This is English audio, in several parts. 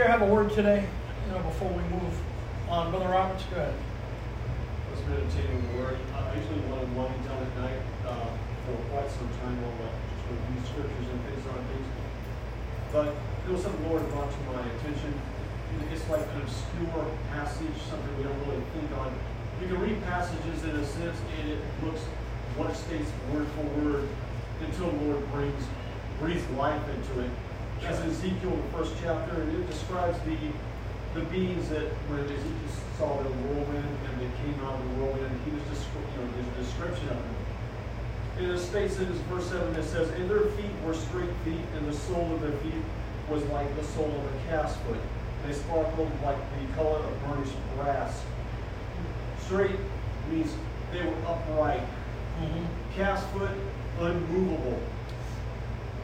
Deer have a word today? You know, before we move on, Brother Roberts, go ahead. I was meditating the word. I usually want to wind down at night uh, for quite some time while I just review scriptures and things on things. But there was something the Lord brought to my attention. It's like an obscure passage, something we don't really think on. You can read passages in a sense, and it looks what it states word for word until the Lord brings breathes life into it. As Ezekiel, the first chapter, and it describes the the beings that when Ezekiel saw the whirlwind and they came out of the whirlwind, he was just you know there's a description of them. And it states in verse seven it says, "And their feet were straight feet, and the sole of their feet was like the sole of a calf's foot. They sparkled like the color of burnished brass." Straight means they were upright. Mm-hmm. Calf's foot, unmovable.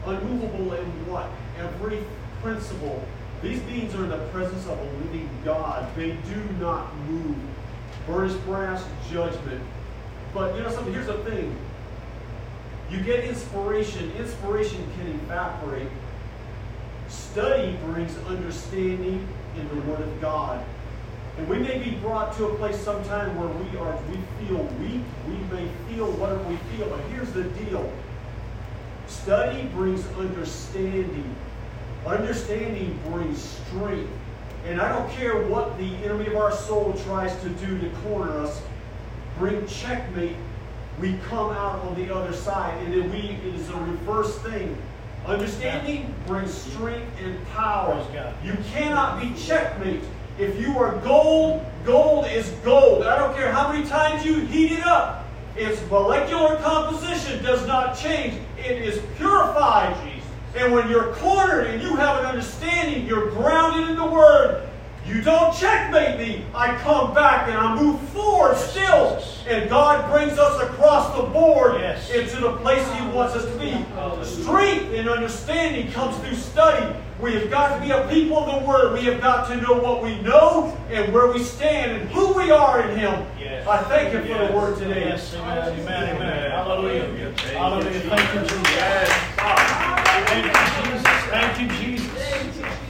Unmovable in what? Every principle. These beings are in the presence of a living God. They do not move. Burnished brass, judgment. But you know something? Here's the thing. You get inspiration. Inspiration can evaporate. Study brings understanding in the Word of God. And we may be brought to a place sometime where we are we feel weak. We may feel whatever we feel. But here's the deal. Study brings understanding. Understanding brings strength. And I don't care what the enemy of our soul tries to do to corner us, bring checkmate, we come out on the other side. And then we it is a reverse thing. Understanding brings strength and power. You cannot be checkmate. If you are gold, gold is gold. I don't care how many times you heat it up. Its molecular composition does not change. It is purified. And when you're cornered and you have an understanding, you're grounded in the Word. You don't checkmate me. I come back and I move forward still. And God brings us across the board Yes. into the place He wants us to be. Strength and understanding comes through study. We have got to be a people of the Word. We have got to know what we know and where we stand and who we are in Him. Yes. I thank Him for the Word today. Yes, amen, amen, amen. Hallelujah. Hallelujah. Thank you, Jesus. Thank you, Jesus. Ah. Thank you, Jesus. Thank you, Jesus.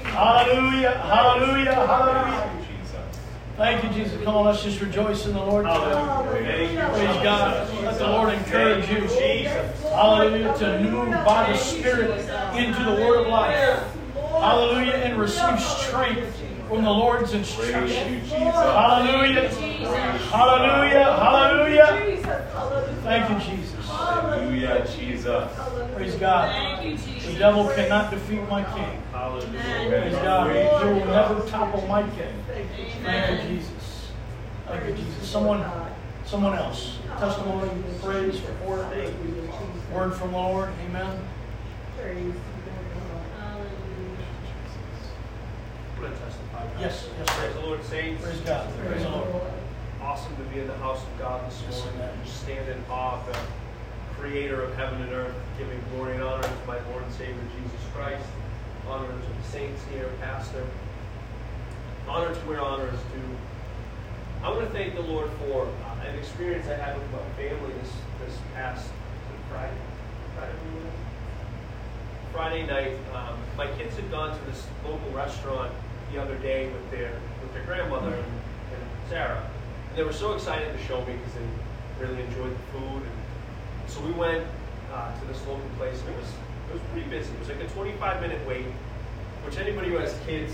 Hallelujah. Hallelujah. Hallelujah. Thank you, Jesus. Come on, let's just rejoice in the Lord. Praise God. Let the Lord encourage you. Hallelujah. To move by the Spirit into the Word of life. Hallelujah. And receive strength from the Lord's instruction. Hallelujah. Hallelujah. Hallelujah. Thank you, Jesus. Hallelujah, Jesus. Praise God. The devil cannot defeat my king. Hallelujah. Praise God. He will never topple my king. Thank you, Jesus. Thank you, Jesus. Someone, someone else. Testimony, praise, report, word from the Lord. Amen. I'm going to testify. guys. Yes, yes, Praise the Lord, saints. Praise God. Praise the Lord. Awesome to be in the house of God this morning. amen. Just stand in awe of the creator of heaven and earth, giving glory and honor to my Lord and Savior Jesus Christ. Honor to the saints here, pastor. Honor to where honor is due. I want to thank the Lord for uh, an experience I had with my family this, this past Friday. Friday. Friday night, um, my kids had gone to this local restaurant the other day with their with their grandmother and, and Sarah, and they were so excited to show me because they really enjoyed the food. And so we went uh, to this local place, and it was it was pretty busy. It was like a 25 minute wait, which anybody who has kids,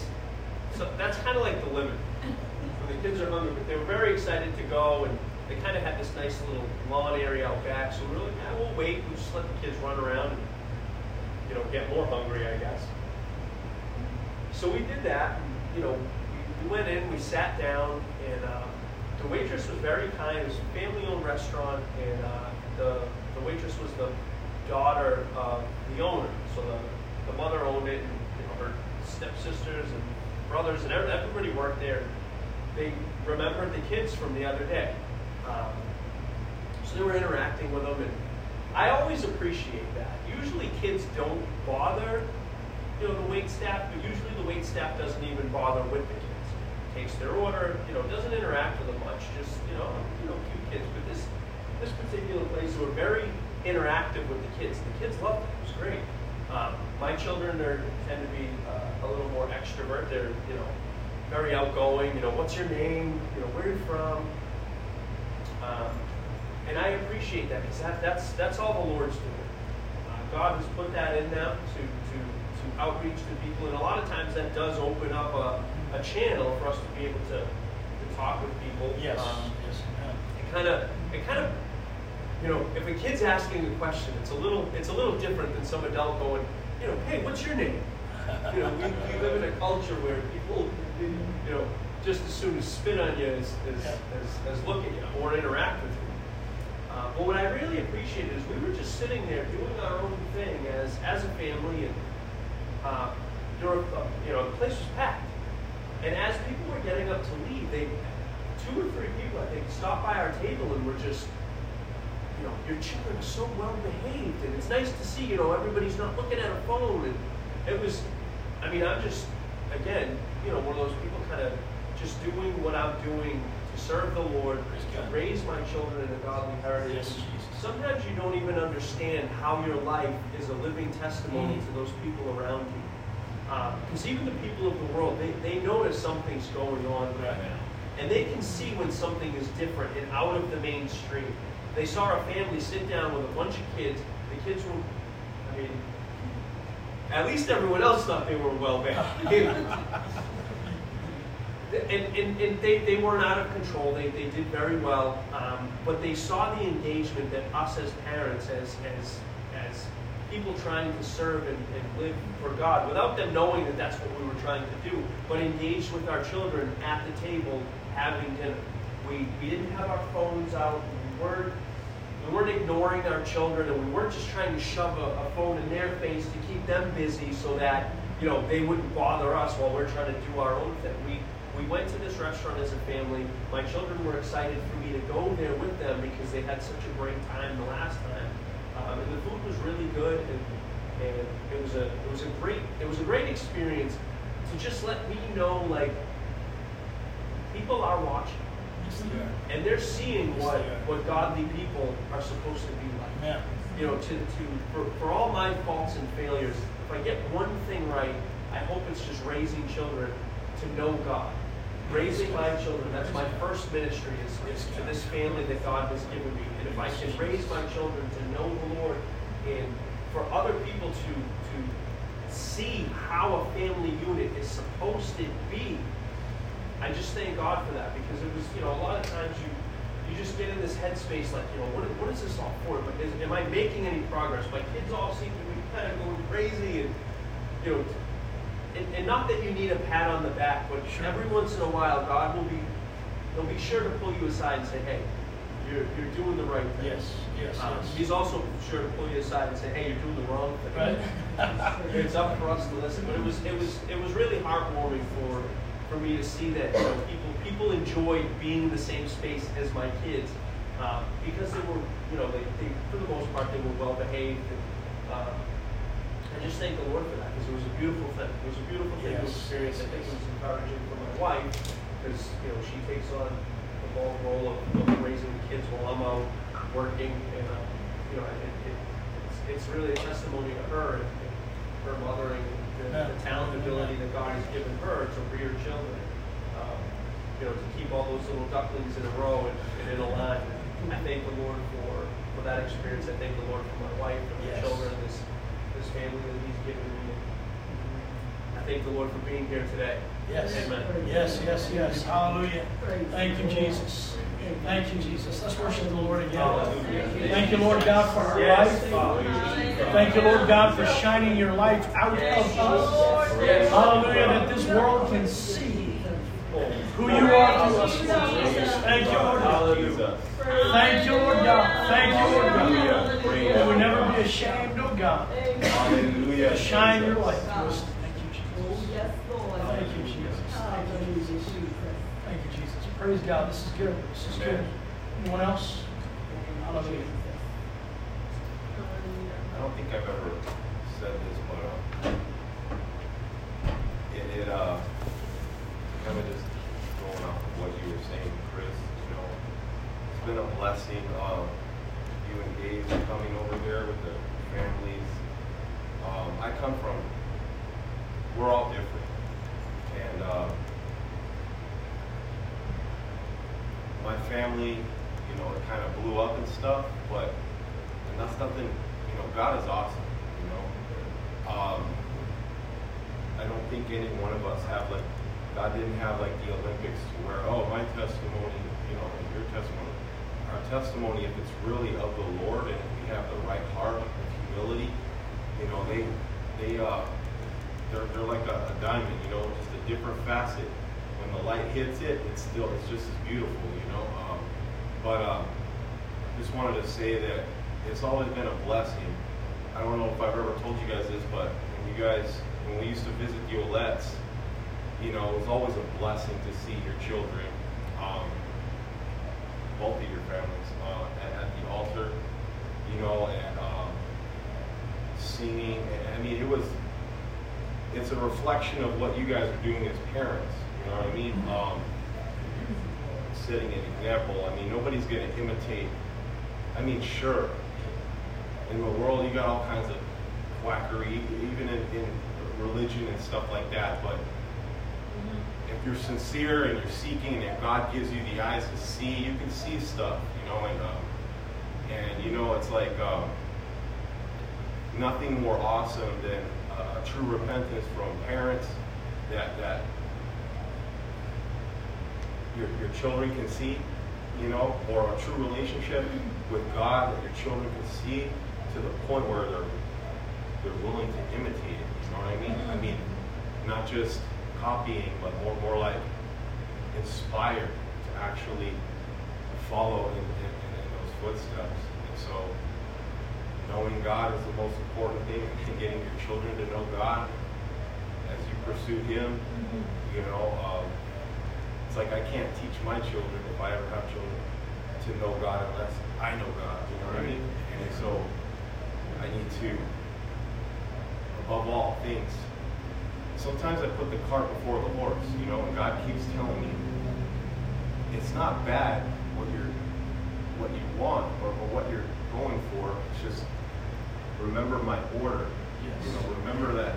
so that's kind of like the limit. When the kids are hungry, but they were very excited to go, and they kind of had this nice little lawn area out back. So we were like, yeah, we'll wait. We'll just let the kids run around and you know get more hungry, I guess. So we did that. You know, we, we went in, we sat down, and uh, the waitress was very kind. It was a family-owned restaurant, and uh, the waitress was the daughter of the owner. So the, the mother owned it, and you know, her stepsisters and brothers and everybody worked there. They remembered the kids from the other day. Um, so they were interacting with them, and I always appreciate that. Usually kids don't bother, you know, the wait staff, but usually the wait staff doesn't even bother with the kids. Takes their order, you know, doesn't interact with them much, just, you know, you know, cute kids. But this this particular place, were very interactive with the kids. The kids loved it. It was great. Um, my children are, tend to be uh, a little more extrovert. They're, you know, very outgoing. You know, what's your name? You know, where are you from? Um, and I appreciate that because that, that's that's all the Lord's doing. Uh, God has put that in them to to to outreach to people, and a lot of times that does open up a, a channel for us to be able to, to talk with people. Yes. Um, yes. yeah. it kind of it kind of you know if a kid's asking a question it's a little it's a little different than some adult going you know hey what's your name? You know we, we live in a culture where people you know just as soon as spit on you as as, as, as look at you or interact with you. Uh, but what I really appreciate is we were just sitting there doing our own thing as as a family and uh, uh, you know the place was packed. And as people were getting up to leave they two or three people, I think, stopped by our table and were just, you know, your children are so well behaved, and it's nice to see, you know, everybody's not looking at a phone, and it was, I mean, I'm just, again, you know, one of those people kind of just doing what I'm doing to serve the Lord, to raise my children in a godly heritage. Yes, Sometimes you don't even understand how your life is a living testimony Mm. to those people around you. Because even the people of the world, they, they notice something's going on right now. And they can see when something is different and out of the mainstream. They saw a family sit down with a bunch of kids. The kids were, I mean, at least everyone else thought they were well behaved. and, and, and they, they weren't out of control. They, they did very well. Um, but they saw the engagement that us as parents, as, as, as people trying to serve and, and live for God, without them knowing that that's what we were trying to do, but engaged with our children at the table having dinner. We, we didn't have our phones out. We weren't, we weren't ignoring our children, and we weren't just trying to shove a, a phone in their face to keep them busy so that you know they wouldn't bother us while we're trying to do our own thing. We we went to this restaurant as a family. My children were excited for me to go there with them because they had such a great time the last time. Um, and the food was really good, and, and it was a it was a great it was a great experience to just let me know like people are watching. And they're seeing what what godly people are supposed to be like you know, to, to for, for all my faults and failures, if I get one thing right, I hope it's just raising children to know God. Raising my children, that's my first ministry is, is to this family that God has given me. And if I can raise my children to know the Lord and for other people to to see how a family unit is supposed to be, I just thank God for that because it was, you know, a lot of times you you just get in this headspace like, you know, what, what is this all for? But is, am I making any progress? My kids all seem to be kind of going crazy and, you know, and, and not that you need a pat on the back, but Sure. every once in a while, God will be, he'll be sure to pull you aside and say, hey, you're, you're doing the right thing. Yes, yes, Um, yes. He's also sure to pull you aside and say, hey, you're doing the wrong thing. Right? it's up for us to listen. But it was it was it was really heartwarming for for me to see that you know, people people enjoyed being in the same space as my kids um, because they were you know they, they for the most part they were well behaved. And, uh, I just thank the Lord for that because it was a beautiful thing. It was a beautiful thing to Yes. experience. I think it was encouraging for my wife because you know she takes on the bold role of, of raising the kids while I'm out working, and uh, you know it, it, it's, it's really a testimony to her and, and her mothering the, the talent and ability that God has given her to rear children. Um, you know to keep all those little ducklings in a row and, and in a line. I thank the Lord for for that experience. I thank the Lord for my wife and my Yes. children, this this family that He's given me. I thank the Lord for being here today. Yes. Amen. Yes, yes, yes. Hallelujah. Thank you, Jesus. Thank you, Jesus. Let's worship the Lord again. Thank you, Lord God, for our life. Thank you, Lord God, for shining your light out of us. Hallelujah, that this world can see who you are to us. Thank you, Lord God. Jesus. Thank you, Lord God. Thank you, Lord God. May we never be ashamed, oh God, Hallelujah. shine your light to us. Thank you, Oh, Jesus. yes, Lord. Thank you, Jesus. Thank you, Jesus. Thank you, Jesus. Praise God. This is good. This is good. Anyone else? Hallelujah. I don't think I've ever said this, but uh, it, it uh, kind of just going off of what you were saying, Chris. You know, it's been a blessing. Uh, you engaged coming over here with the families. Um, I come from. We're all different. Family, you know, it kind of blew up and stuff, but and that's nothing, you know, God is awesome, you know. Um, I don't think any one of us have like God didn't have like the Olympics where oh my testimony, you know, and your testimony. Our testimony, if it's really of the Lord and if we have the right heart of humility, you know, they they uh they're they're like a, a diamond, you know, just a different facet. When the light hits it, it's still it's just as beautiful, you know. But um, just wanted to say that it's always been a blessing. I don't know if I've ever told you guys this, but when you guys when we used to visit the Olettes, you know, it was always a blessing to see your children, um, both of your families, uh, at, at, the altar, you know, and um, singing. And, I mean, it was, it's a reflection of what you guys are doing as parents. You know what I mean? Um, setting an example. I mean, nobody's going to imitate. I mean, sure, in the world you got all kinds of quackery, even in, in religion and stuff like that. But if you're sincere and you're seeking, and if God gives you the eyes to see, you can see stuff, you know. And um, and you know, it's like um, nothing more awesome than a true repentance from parents that that your your children can see, you know, or a true relationship with God that your children can see to the point where they're they're willing to imitate it. You know what I mean? I mean, not just copying, but more more like inspired to actually follow in, in, in those footsteps. And so, knowing God is the most important thing, and getting your children to know God as you pursue Him. You know, um, it's like I can't teach my children if I ever have children to know God unless I know God. You know what I mean? And so, I need to above all things. Sometimes I put the cart before the horse, you know, and God keeps telling me it's not bad what you're what you want or, or what you're going for. It's just remember my order. Yes. You know, remember that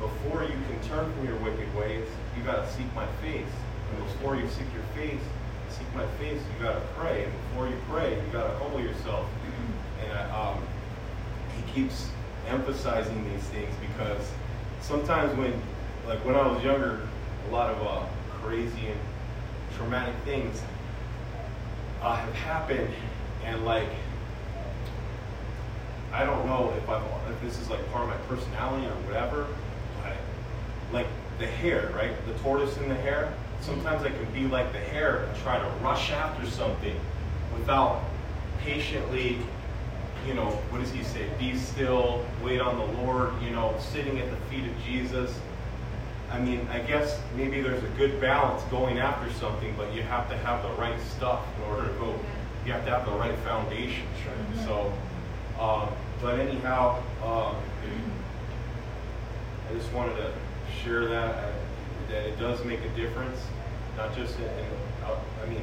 before you can turn from your wicked ways, you gotta seek my face. And before you seek your face, seek my face, you gotta pray. And before you pray, you gotta humble yourself. And um, he keeps emphasizing these things because sometimes when, like when I was younger, a lot of uh, crazy and traumatic things uh, have happened, and like I don't know if I if this is like part of my personality or whatever, but like the hare, right? The tortoise in the hare. Sometimes I can be like the hare and try to rush after something without patiently you know, what does he say? Be still, wait on the Lord, you know, sitting at the feet of Jesus. I mean, I guess maybe there's a good balance going after something, but you have to have the right stuff in order to go. You have to have the right foundation. Right? So, um, but anyhow, um, I just wanted to share that uh, that it does make a difference, not just in. in I mean,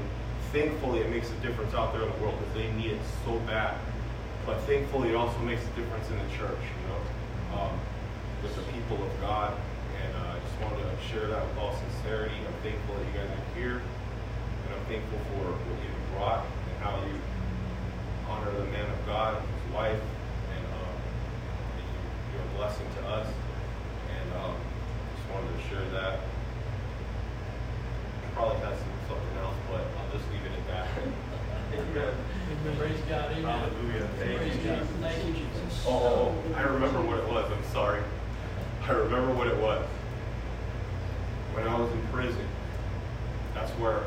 thankfully, it makes a difference out there in the world because they need it so bad but thankfully it also makes a difference in the church, you know, um, with the people of God. And uh, I just wanted to share that with all sincerity. I'm thankful that you guys are here, and I'm thankful for what you've brought and how you honor the man of God, his wife, and um, you, are a blessing to us. And um, just wanted to share that. I probably has some, something else, but I'll just leave it at that. Amen. Praise God. Amen. Hallelujah. Thank Praise you, Jesus. Thank you, Jesus. Oh, I remember what it was. I'm sorry. I remember what it was. When I was in prison, that's where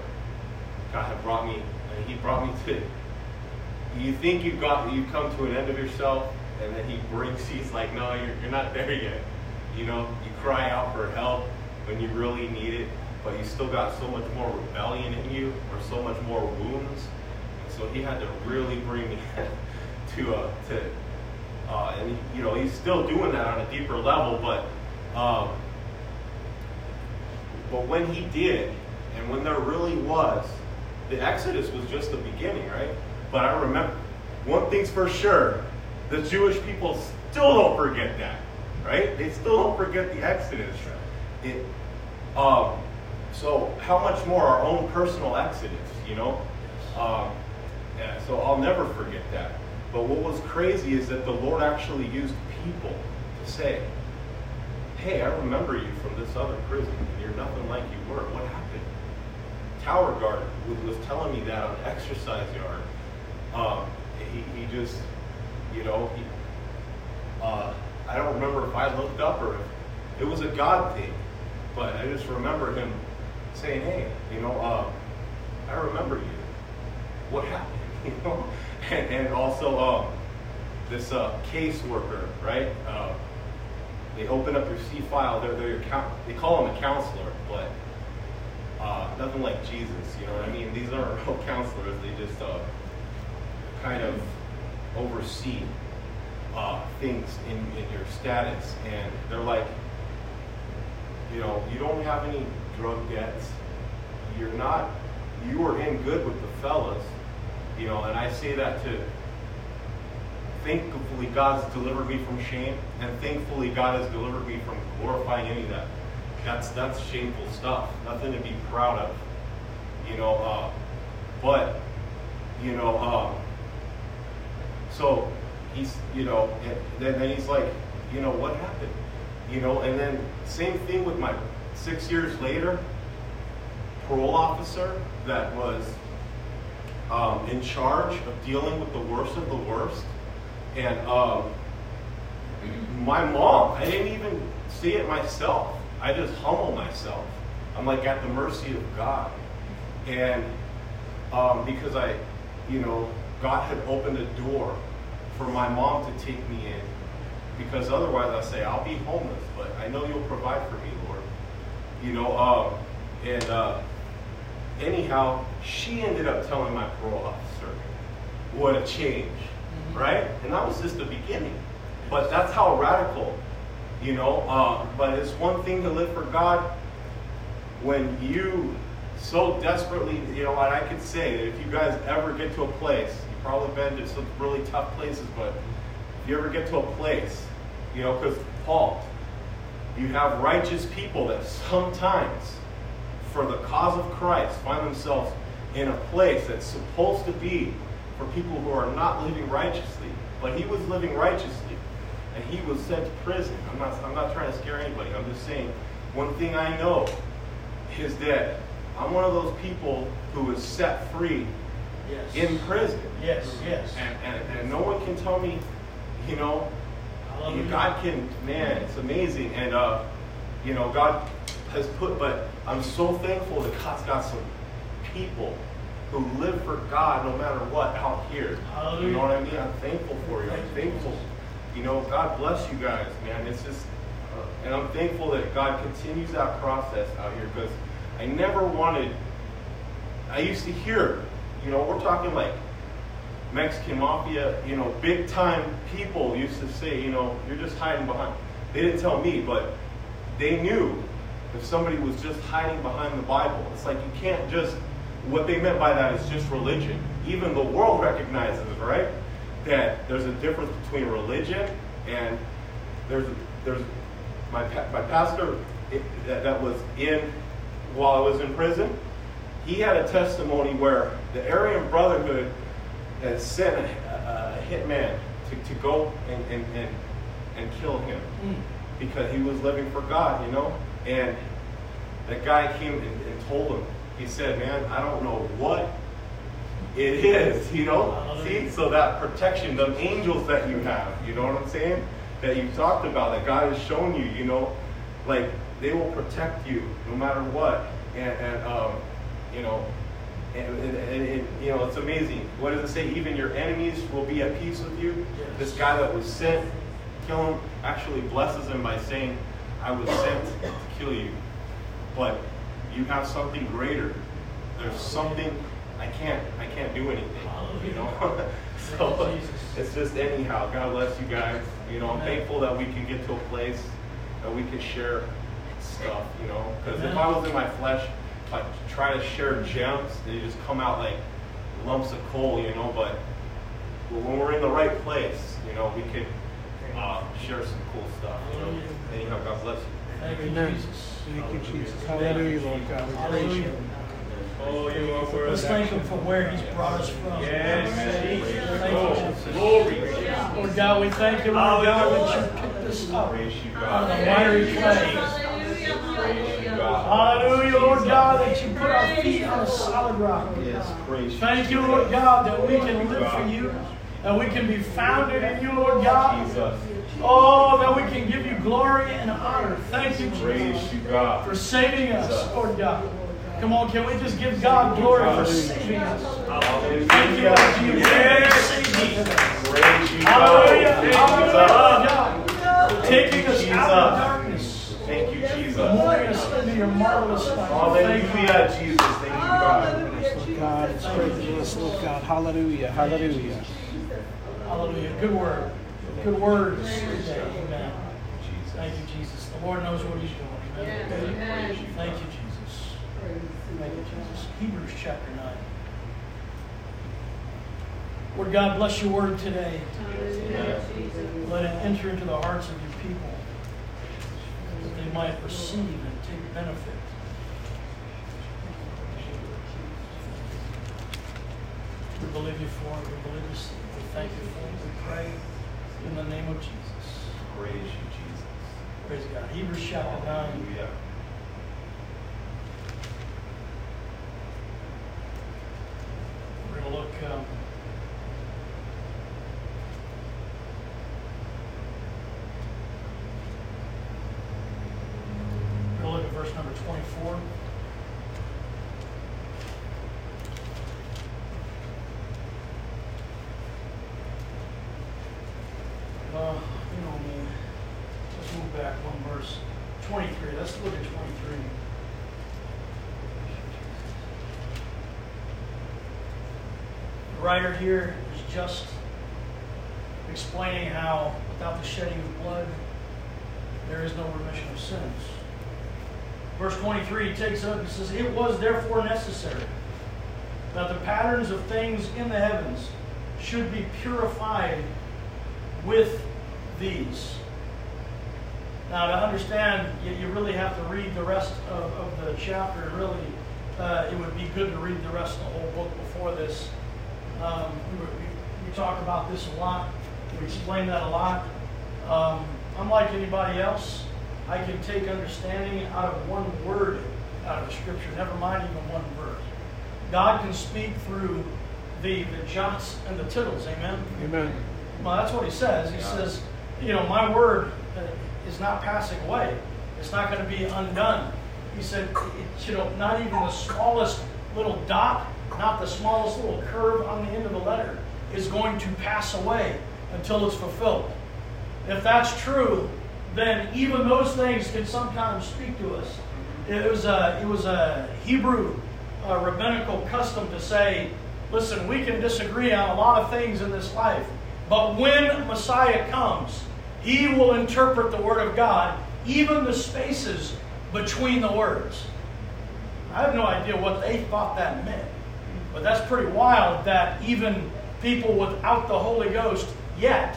God had brought me, and He brought me to. You think you've got, you come to an end of yourself, and then He brings, He's like, no, you're, you're not there yet. You know, you cry out for help when you really need it, but you still got so much more rebellion in you, or so much more wounds so he had to really bring to uh, to uh, and you know he's still doing that on a deeper level, but um, but when he did, and when there really was, the Exodus was just the beginning, right? But I remember one thing's for sure: the Jewish people still don't forget that, right? They still don't forget the Exodus. It, um, so how much more our own personal Exodus, you know? Um, yeah, so I'll never forget that. But what was crazy is that the Lord actually used people to say, hey, I remember you from this other prison, and you're nothing like you were. What happened? Tower guard was telling me that on exercise yard. Um, he, he just, you know, he, uh, I don't remember if I looked up or if it was a God thing, but I just remember him saying, hey, you know, uh, I remember you. What happened? You know, and, and also um, this uh, caseworker, right? Uh, they open up your C file. They're, they're they call them a counselor, but uh, nothing like Jesus. You know what I mean? These aren't real counselors. They just uh, kind of oversee uh, things in, in your status, and they're like, you know, you don't have any drug debts. You're not. You are in good with the fellas you know, and I say that to thankfully God's delivered me from shame, and thankfully God has delivered me from glorifying any of that. That's that's shameful stuff. Nothing to be proud of. You know, uh, but you know, uh, so he's you know, then then he's like, you know, what happened? You know, and then same thing with my six years later, parole officer that was um, in charge of dealing with the worst of the worst. And um, my mom, I didn't even see it myself. I just humble myself. I'm like at the mercy of God. And um, because I, you know, God had opened a door for my mom to take me in. Because otherwise I say, I'll be homeless, but I know you'll provide for. You know, um, and uh, anyhow, she ended up telling my parole officer what a change, mm-hmm. right? And that was just the beginning. But that's how radical, you know. Uh, but it's one thing to live for God when you so desperately, you know, and I could say that if you guys ever get to a place, you've probably been to some really tough places, but if you ever get to a place, you know, because Paul, you have righteous people that sometimes for the cause of Christ find themselves in a place that's supposed to be for people who are not living righteously. But he was living righteously, and he was sent to prison. I'm not, I'm not trying to scare anybody. I'm just saying one thing I know is that I'm one of those people who is set free yes. in prison. Yes, yes. And, and, and no one can tell me, you know, God can, man, it's amazing. And, uh, you know, God has put, but I'm so thankful that God's got some people who live for God no matter what out here. Hallelujah. You know what I mean? I'm thankful for you. I'm thankful. You know, God bless you guys, man. It's just, uh, and I'm thankful that God continues that process out here because I never wanted, I used to hear, you know, we're talking like Mexican mafia, you know, big time people used to say, you know, you're just hiding behind. They didn't tell me, but they knew if somebody was just hiding behind the Bible. It's like you can't just, what they meant by that is just religion. Even the world recognizes, right? That there's a difference between religion and there's, there's my, my pastor that, that was in, while I was in prison, he had a testimony where the Aryan Brotherhood had sent a, a, hitman to, to go and, and, and, and kill him mm. because he was living for God, you know? And that guy came and, and told him, he said, man, I don't know what it is, you know? See, so that protection, the angels that you have, you know what I'm saying? That you talked about, that God has shown you, you know, like they will protect you no matter what. And, and um, you know, and, and, and, you know, it's amazing. What does it say? Even your enemies will be at peace with you. Yes. This guy that was sent, kill him, actually blesses him by saying, I was sent to kill you. But you have something greater. There's something I can't I can't do anything. You know? so it's just anyhow, God bless you guys. You know, I'm thankful that we can get to a place that we can share stuff, you know. Because if I was in my flesh, if I try to share gems, they just come out like lumps of coal, you know, but when we're in the right place, you know, we can uh, share some cool stuff. You know? Anyhow, God bless you. Thank you, Jesus. Thank you, Jesus. Hallelujah, Lord God. We. Oh, you are worthy. Let's thank Him for where He's brought us from. Yes, Thank you, Oh, Jesus. glory. Lord God, we thank you, Lord God, that you picked us up Praise out of the miry clay. Hallelujah, Lord God, that you put our feet on a solid rock. Yes, praise you. Thank you, Lord God, that we can live for you, that we can be founded in you, Lord God. Jesus. Oh, that we can give you glory and honor. Thank you, Praise Jesus, you, God. for saving us, Lord God. Come on, can we just give God glory for saving us? Thank you, Lord Jesus. Yes. Praise you, Hallelujah. Hallelujah. God. Taking us out of darkness, Thank you, Jesus. moving us into your marvelous light. Thank you. Hallelujah, Jesus. Thank you, God. Lord God, it's praising us, Lord God. Hallelujah, hallelujah. Hallelujah. Good word. Good words today. Amen. Thank you, Jesus. The Lord knows what He's doing. Amen. Thank you, Jesus. Thank you, Jesus. Hebrews chapter 9. Lord God, bless your word today. Let it enter into the hearts of your people might receive and take benefit. We believe you for it. We believe this. We thank you for it. We pray in the name of Jesus. Praise you, Jesus. Praise God. Hebrews chapter 9. Hallelujah. We're going to look. Um, we're going to look at verse number 24. Uh, you know me. Let's move back one verse. 23. Let's look at 23. The writer here is just explaining how without the shedding of blood, there is no remission of sins. Verse 23 he takes up and says, It was therefore necessary that the patterns of things in the heavens should be purified with these. Now, to understand, you, you really have to read the rest of, of the chapter. Really, uh, it would be good to read the rest of the whole book before this. Um, we, we, we talk about this a lot. We explain that a lot. Um, unlike anybody else, I can take understanding out of one word out of Scripture, never mind even one verse. God can speak through the, the jots and the tittles, amen? Amen. Well, that's what he says. He says, you know, my word uh, is not passing away. It's not going to be undone. He said, it, you know, not even the smallest little dot, not the smallest little curve on the end of the letter is going to pass away until it's fulfilled. If that's true, then even those things can sometimes speak to us. It was a, it was a Hebrew uh, rabbinical custom to say, listen, we can disagree on a lot of things in this life, but when Messiah comes, he will interpret the Word of God, even the spaces between the words. I have no idea what they thought that meant, but that's pretty wild that even people without the Holy Ghost yet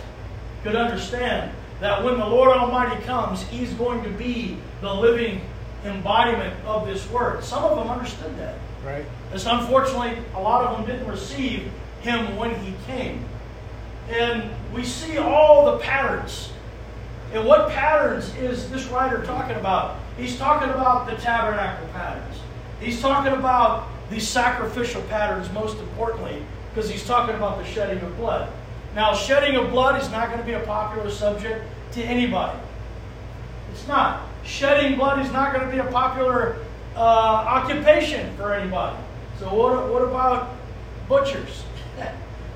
could understand that when the Lord Almighty comes, He's going to be the living embodiment of this Word. Some of them understood that. Right? It's unfortunately, a lot of them didn't receive him when he came. And we see all the patterns. And what patterns is this writer talking about? He's talking about the tabernacle patterns. He's talking about the sacrificial patterns, most importantly, because he's talking about the shedding of blood. Now, shedding of blood is not going to be a popular subject to anybody. It's not. Shedding blood is not going to be a popular uh, occupation for anybody. So what, what about butchers?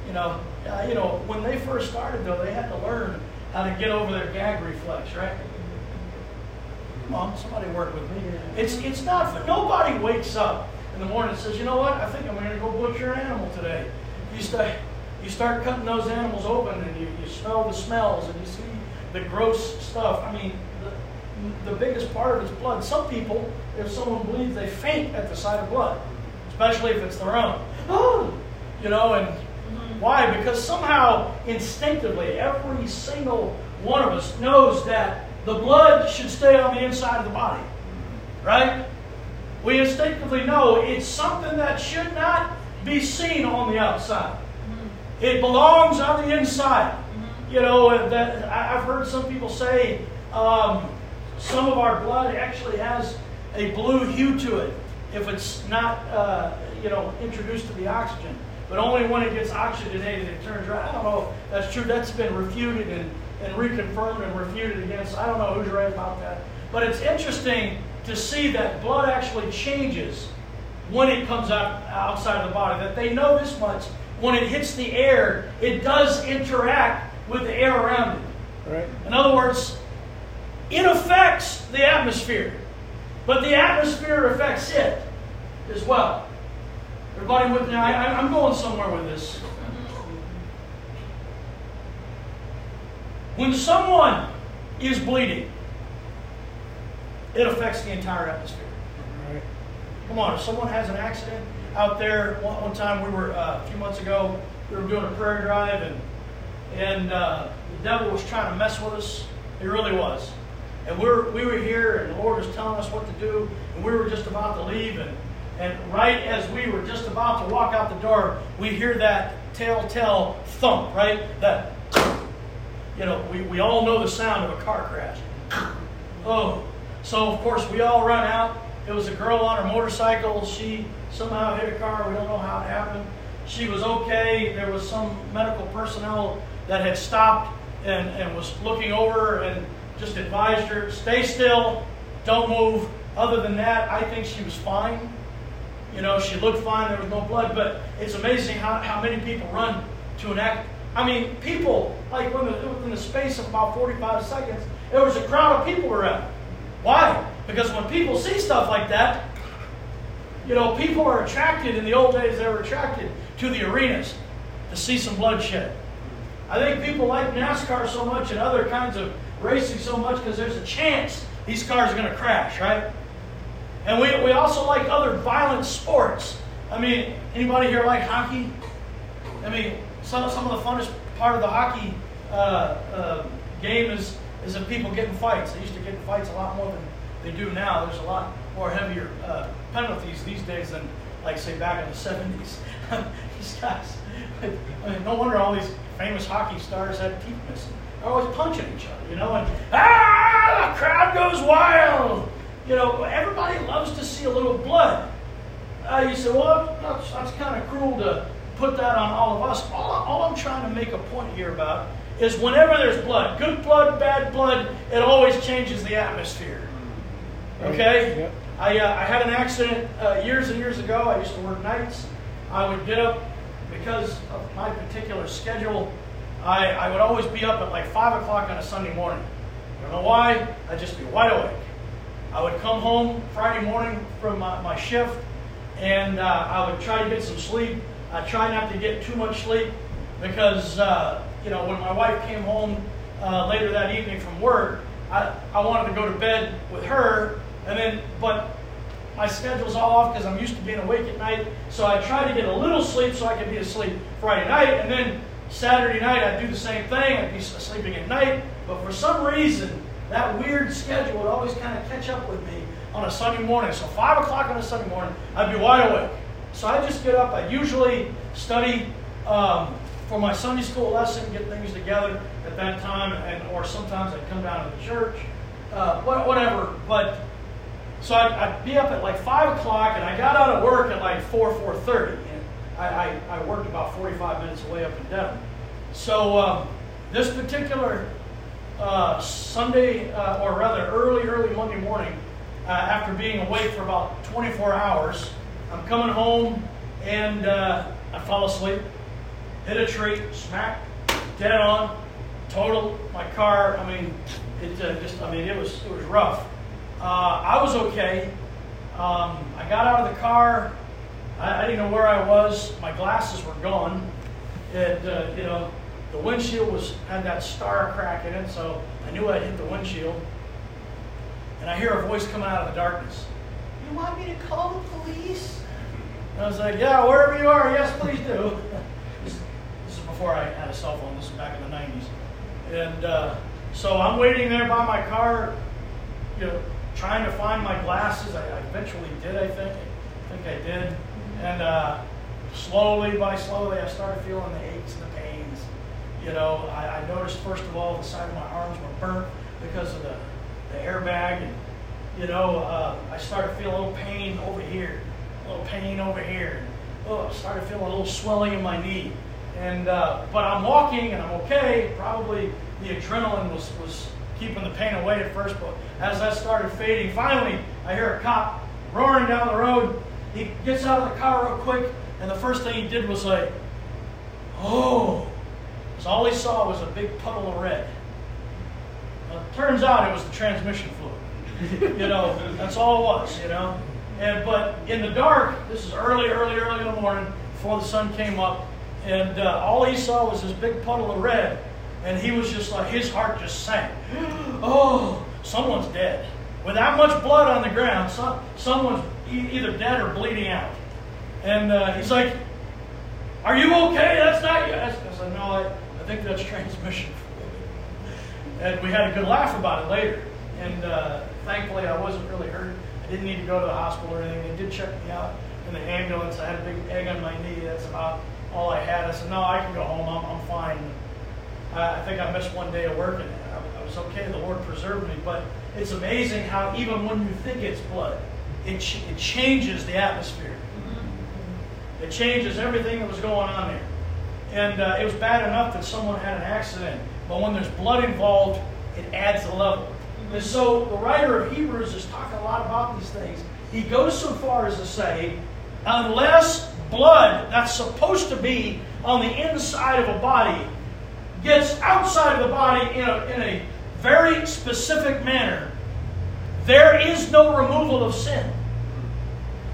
you know, uh, you know, when they first started though, they had to learn how to get over their gag reflex, right? Come on, somebody work with me. It's it's not nobody wakes up in the morning and says, you know what? I think I'm going to go butcher an animal today. You start you start cutting those animals open and you, you smell the smells and you see the gross stuff. I mean, the, the biggest part of it's blood. Some people, if someone bleeds, they faint at the sight of blood, especially if it's their own. Oh, you know, and mm-hmm. why? Because somehow, instinctively, every single one of us knows that the blood should stay on the inside of the body, right? We instinctively know it's something that should not be seen on the outside. It belongs on the inside. You know, that I've heard some people say um, some of our blood actually has a blue hue to it if it's not, uh, you know, introduced to the oxygen. But only when it gets oxygenated it turns red. I don't know if that's true. That's been refuted and, and reconfirmed and refuted against. I don't know who's right about that. But it's interesting to see that blood actually changes when it comes out outside of the body. That they know this much. When it hits the air, it does interact with the air around it. Right. In other words, it affects the atmosphere, but the atmosphere affects it as well. Everybody with me? I, I'm going somewhere with this. When someone is bleeding, it affects the entire atmosphere. Right. Come on, if someone has an accident out there, one, one time we were, uh, a few months ago, we were doing a prayer drive and, and uh, the devil was trying to mess with us. He really was. And we were, we were here and the Lord was telling us what to do and we were just about to leave and, and right as we were just about to walk out the door, we hear that telltale thump, right? That, you know, we, we all know the sound of a car crash. Oh, so of course we all run out. It was a girl on her motorcycle. She somehow hit a car. We don't know how it happened. She was okay. There was some medical personnel that had stopped and, and was looking over and just advised her, stay still, don't move. Other than that, I think she was fine. You know, she looked fine, there was no blood, but it's amazing how, how many people run to an act. I mean, people, like when the, within the space of about 45 seconds, there was a crowd of people around. Why? Because when people see stuff like that, you know, people are attracted, in the old days, they were attracted to the arenas to see some bloodshed. I think people like NASCAR so much and other kinds of racing so much because there's a chance these cars are going to crash, right? And we, we also like other violent sports. I mean, anybody here like hockey? I mean, some, some of the funnest part of the hockey uh, uh, game is, is of people getting fights. They used to get in fights a lot more than they do now. There's a lot more heavier uh, penalties these days than, like, say, back in the 70s. these guys, I mean, no wonder all these famous hockey stars had teeth missing. They're always punching each other, you know, and ah, the crowd goes wild. You know, everybody loves to see a little blood. Uh, you say, well, that's, that's kind of cruel to put that on all of us. All, all I'm trying to make a point here about is whenever there's blood, good blood, bad blood, it always changes the atmosphere. Okay? Yep. I, uh, I had an accident uh, years and years ago. I used to work nights. I would get up because of my particular schedule. I, I would always be up at like 5 o'clock on a Sunday morning. I don't know why. I'd just be wide awake. I would come home Friday morning from my, my shift and uh, I would try to get some sleep. I try not to get too much sleep because, uh, you know, when my wife came home uh, later that evening from work, I, I wanted to go to bed with her, and then, but my schedule's all off because I'm used to being awake at night, so I try to get a little sleep so I could be asleep Friday night, and then Saturday night I'd do the same thing, I'd be sleeping at night, but for some reason, that weird schedule would always kind of catch up with me on a Sunday morning. So 5 o'clock on a Sunday morning, I'd be wide awake. So I just get up. I usually study um, for my Sunday school lesson, get things together at that time, and or sometimes I'd come down to the church, uh, whatever. But so I'd, I'd, be up at like five o'clock, and I got out of work at like four four thirty. I, I, I, worked about forty five minutes away up in Devon. So um, this particular uh, Sunday, uh, or rather early early Monday morning, uh, after being awake for about twenty four hours. I'm coming home and uh, I fall asleep, hit a tree, smack, dead on, total my car. I mean, it uh, just, I mean, it was, it was rough. Uh, I was okay. Um, I got out of the car. I, I, didn't know where I was. My glasses were gone. It, uh, you know, the windshield was had that star crack in it, so I knew I'd hit the windshield. And I hear a voice coming out of the darkness. You want me to call the police? And I was like, yeah, wherever you are, yes, please do. before I had a cell phone. This is back in the 90s. And uh, so I'm waiting there by my car, you know, trying to find my glasses. I, I eventually did, I think. I think I did. And uh, slowly by slowly, I started feeling the aches and the pains. You know, I, I noticed first of all the side of my arms were burnt because of the, the airbag. And, you know, uh, I started feeling a little pain over here, a little pain over here. Oh, I started feeling a little swelling in my knee. And uh, but I'm walking and I'm okay. Probably the adrenaline was was keeping the pain away at first, but as that started fading, finally I hear a cop roaring down the road. He gets out of the car real quick, and the first thing he did was like, "Oh," because all he saw was a big puddle of red. Turns out it was the transmission fluid. you know, that's all it was. You know, and but in the dark, this is early, early, early in the morning before the sun came up and uh, all he saw was this big puddle of red, and he was just like his heart just sank. oh, someone's dead. With that much blood on the ground, some, someone's e- either dead or bleeding out. And uh, he's like, "Are you okay? That's not you." I said, "No, I, I think that's transmission And we had a good laugh about it later. And uh, thankfully, I wasn't really hurt. I didn't need to go to the hospital or anything. They did check me out in the ambulance. I had a big egg on my knee. That's about all I had. I said, no, I can go home. I'm, I'm fine. I, I think I missed one day of work, and I, I was okay. The Lord preserved me. But it's amazing how even when you think it's blood, it, ch- it changes the atmosphere. It changes everything that was going on there. And uh, it was bad enough that someone had an accident, but when there's blood involved, it adds a level. And so the writer of Hebrews is talking a lot about these things. He goes so far as to say, unless blood that's supposed to be on the inside of a body gets outside of the body in a, in a very specific manner, there is no removal of sin.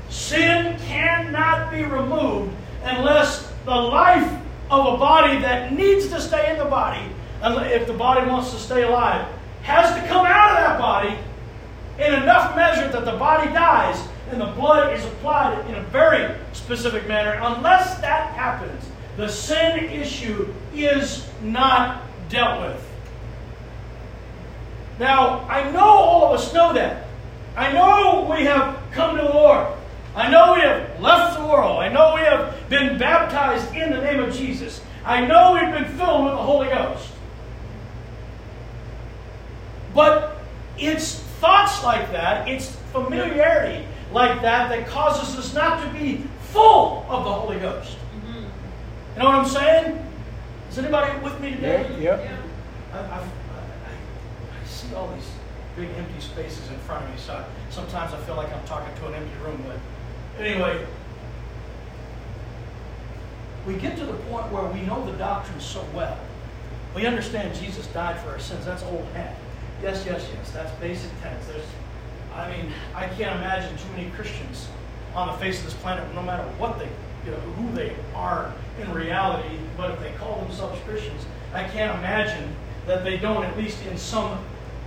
Sin cannot be removed unless the life of a body that needs to stay in the body, if the body wants to stay alive, has to come out of that body in enough measure that the body dies the blood is applied in a very specific manner. Unless that happens, the sin issue is not dealt with. Now, I know all of us know that. I know we have come to the Lord. I know we have left the world. I know we have been baptized in the name of Jesus. I know we've been filled with the Holy Ghost. But it's thoughts like that, it's familiarity like that that causes us not to be full of the Holy Ghost. Mm-hmm. You know what I'm saying? Is anybody with me today? Yeah. yeah. I, I, I, I, see all these big empty spaces in front of me, so sometimes I feel like I'm talking to an empty room. But anyway, we get to the point where we know the doctrine so well. We understand Jesus died for our sins. That's old hat. Yes, yes, yes. That's basic tenets. There's I mean, I can't imagine too many Christians on the face of this planet, no matter what they, you know, who they are in reality, but if they call themselves Christians, I can't imagine that they don't, at least in some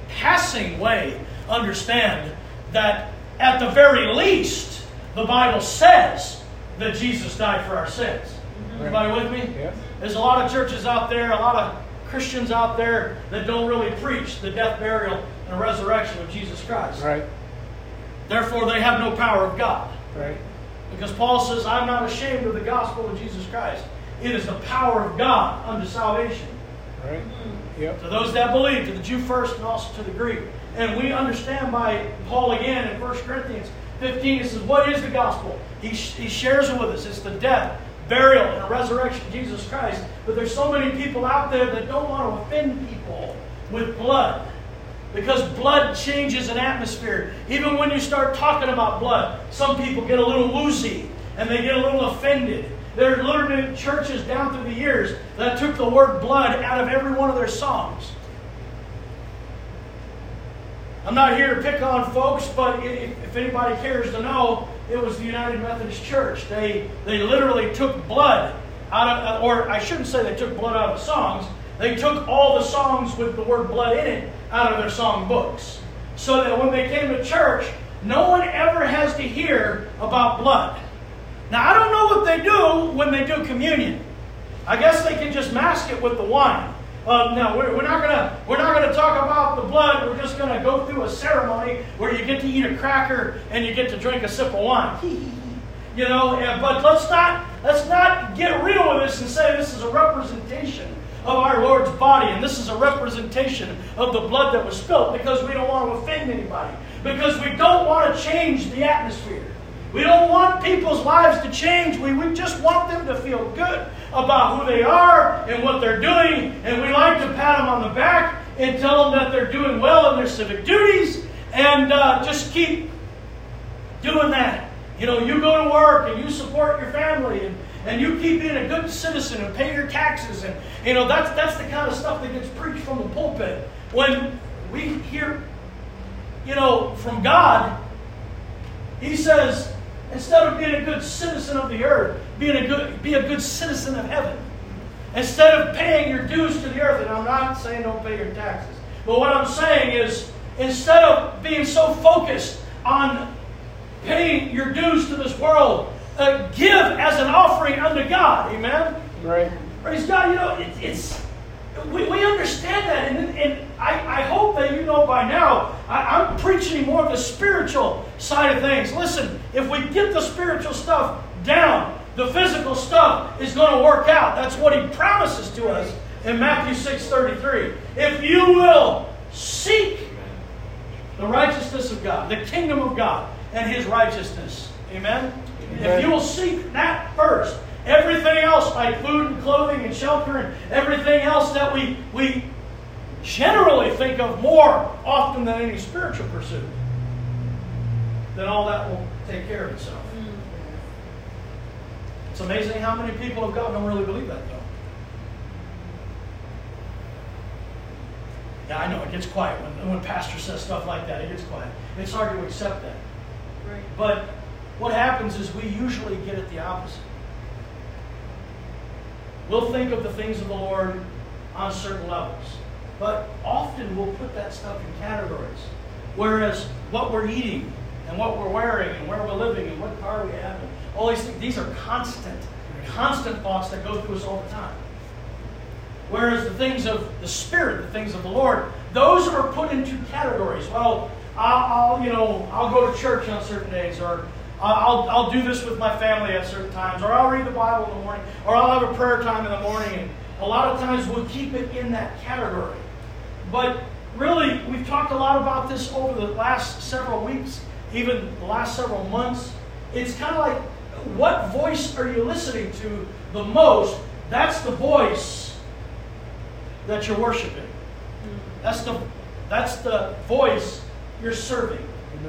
passing way, understand that at the very least, the Bible says that Jesus died for our sins. Mm-hmm. Everybody with me? Yeah. There's a lot of churches out there, a lot of Christians out there that don't really preach the death, burial, and resurrection of Jesus Christ. Right. Therefore, they have no power of God. Right. Because Paul says, I'm not ashamed of the gospel of Jesus Christ. It is the power of God unto salvation. Right. Hmm. Yep. To those that believe, to the Jew first and also to the Greek. And we understand by Paul again in 1 Corinthians 15, he says, What is the gospel? He, he shares it with us. It's the death, burial, and resurrection of Jesus Christ. But there's so many people out there that don't want to offend people with blood. Because blood changes an atmosphere. Even when you start talking about blood, some people get a little woozy and they get a little offended. There are literally churches down through the years that took the word blood out of every one of their songs. I'm not here to pick on folks, but if anybody cares to know, it was the United Methodist Church. They, they literally took blood out of, or I shouldn't say they took blood out of the songs, they took all the songs with the word blood in it out of their song books. So that when they came to church, no one ever has to hear about blood. Now, I don't know what they do when they do communion. I guess they can just mask it with the wine. Uh, no, we're, we're not gonna we're not gonna talk about the blood. We're just gonna go through a ceremony where you get to eat a cracker and you get to drink a sip of wine. you know, and, but let's not let's not get real with this and say this is a representation of our Lord's body and this is a representation of the blood that was spilled because we don't want to offend anybody because we don't want to change the atmosphere. We don't want people's lives to change. We, we just want them to feel good about who they are and what they're doing. And we like to pat them on the back and tell them that they're doing well in their civic duties and uh, just keep doing that. You know, you go to work and you support your family and, and you keep being a good citizen and pay your taxes. And, you know, that's, that's the kind of stuff that gets preached from the pulpit. When we hear, you know, from God, He says, Instead of being a good citizen of the earth, being a good, be a good citizen of heaven. Instead of paying your dues to the earth, and I'm not saying don't pay your taxes, but what I'm saying is instead of being so focused on paying your dues to this world, uh, give as an offering unto God. Amen? Right. Praise God. You know, it, it's we, we understand that, and, and I, I hope that you know by now, I, I'm preaching more of the spiritual side of things. Listen, if we get the spiritual stuff down, the physical stuff is going to work out. That's what he promises to us in Matthew 6:33. If you will seek the righteousness of God, the kingdom of God, and his righteousness. Amen? If you will seek that first, Everything else, like food and clothing and shelter and everything else that we, we generally think of more often than any spiritual pursuit, then all that will take care of itself. Mm. It's amazing how many people of God don't really believe that, though. Yeah, I know it gets quiet when, when pastor says stuff like that. It gets quiet. It's hard to accept that. Right. But what happens is we usually get it the opposite. We'll think of the things of the Lord on certain levels. But often we'll put that stuff in categories. Whereas what we're eating and what we're wearing and where we're living and what car we have, and all these things, these are constant, constant thoughts that go through us all the time. Whereas the things of the Spirit, the things of the Lord, those are put into categories. Well, I'll, I'll you know, I'll go to church on certain days, or I'll, I'll do this with my family at certain times, or I'll read the Bible in the morning, or I'll have a prayer time in the morning. And a lot of times we'll keep it in that category. But really, we've talked a lot about this over the last several weeks, even the last several months. It's kind of like what voice are you listening to the most? That's the voice that you're worshiping. Mm-hmm. That's the, that's the voice you're serving.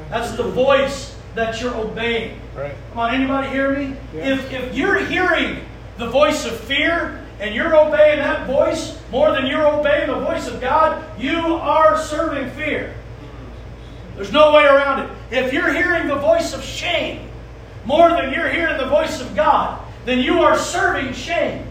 That's the voice that you're obeying. Right. Come on, anybody hear me? Yeah. If, if you're hearing the voice of fear and you're obeying that voice more than you're obeying the voice of God, you are serving fear. There's no way around it. If you're hearing the voice of shame more than you're hearing the voice of God, then you are serving shame.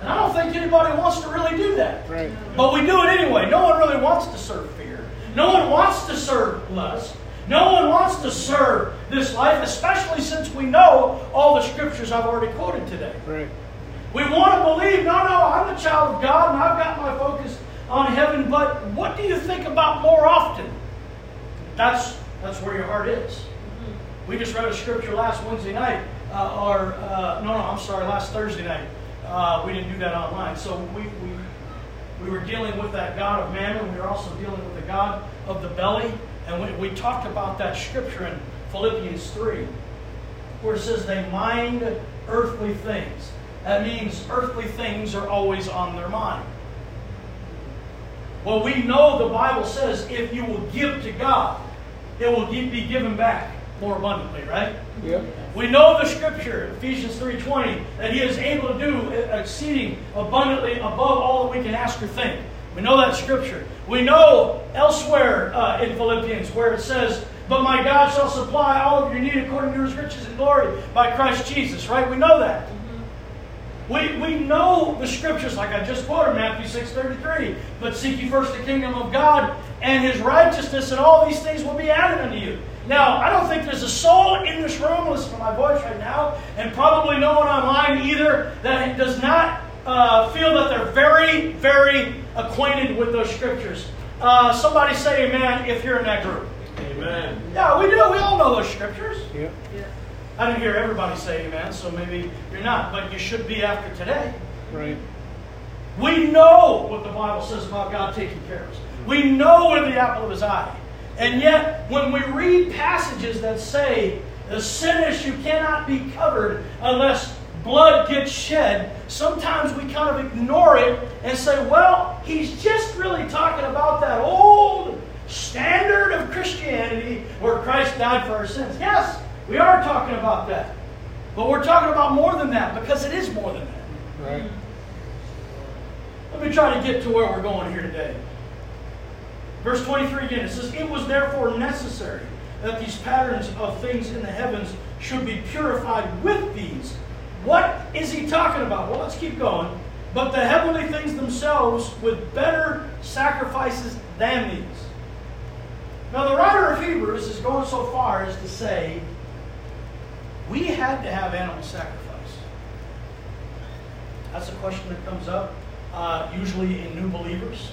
And I don't think anybody wants to really do that. Right. But we do it anyway. No one really wants to serve fear. No one wants to serve lust. No one wants to serve this life, especially since we know all the scriptures I've already quoted today. Right. We want to believe, no, no, I'm a child of God and I've got my focus on heaven, but what do you think about more often? That's, that's where your heart is. We just read a scripture last Wednesday night, uh, or, uh, no, no, I'm sorry, last Thursday night. Uh, we didn't do that online. So we, we, we were dealing with that God of mammon. We were also dealing with the God of the belly. And we, we talked about that scripture in Philippians 3, where it says they mind earthly things. That means earthly things are always on their mind. Well, we know the Bible says if you will give to God, it will be given back more abundantly, right? Yep. We know the scripture, Ephesians 3.20, that he is able to do exceeding abundantly above all that we can ask or think. We know that scripture. We know elsewhere uh, in Philippians where it says, But my God shall supply all of your need according to his riches and glory by Christ Jesus, right? We know that. We, we know the scriptures, like I just quoted, Matthew 6.33. But seek ye first the kingdom of God and his righteousness, and all these things will be added unto you. Now, I don't think there's a soul in this room, listen to my voice right now, and probably no one online either, that does not uh, feel that they're very, very acquainted with those scriptures. Uh, somebody say amen if you're in that group. Amen. Yeah, we do. We all know those scriptures. Yep. I didn't hear everybody say amen, so maybe you're not, but you should be after today. Right. We know what the Bible says about God taking care of us. We know we're the apple of his eye. And yet, when we read passages that say the sin issue cannot be covered unless blood gets shed, sometimes we kind of ignore it and say, well, he's just really talking about that old standard of Christianity where Christ died for our sins. Yes, we are talking about that. But we're talking about more than that because it is more than that. Right. Let me try to get to where we're going here today. Verse 23 again, it says, It was therefore necessary that these patterns of things in the heavens should be purified with these. What is he talking about? Well, let's keep going. But the heavenly things themselves with better sacrifices than these. Now, the writer of Hebrews is going so far as to say, we had to have animal sacrifice. That's a question that comes up, uh, usually in new believers.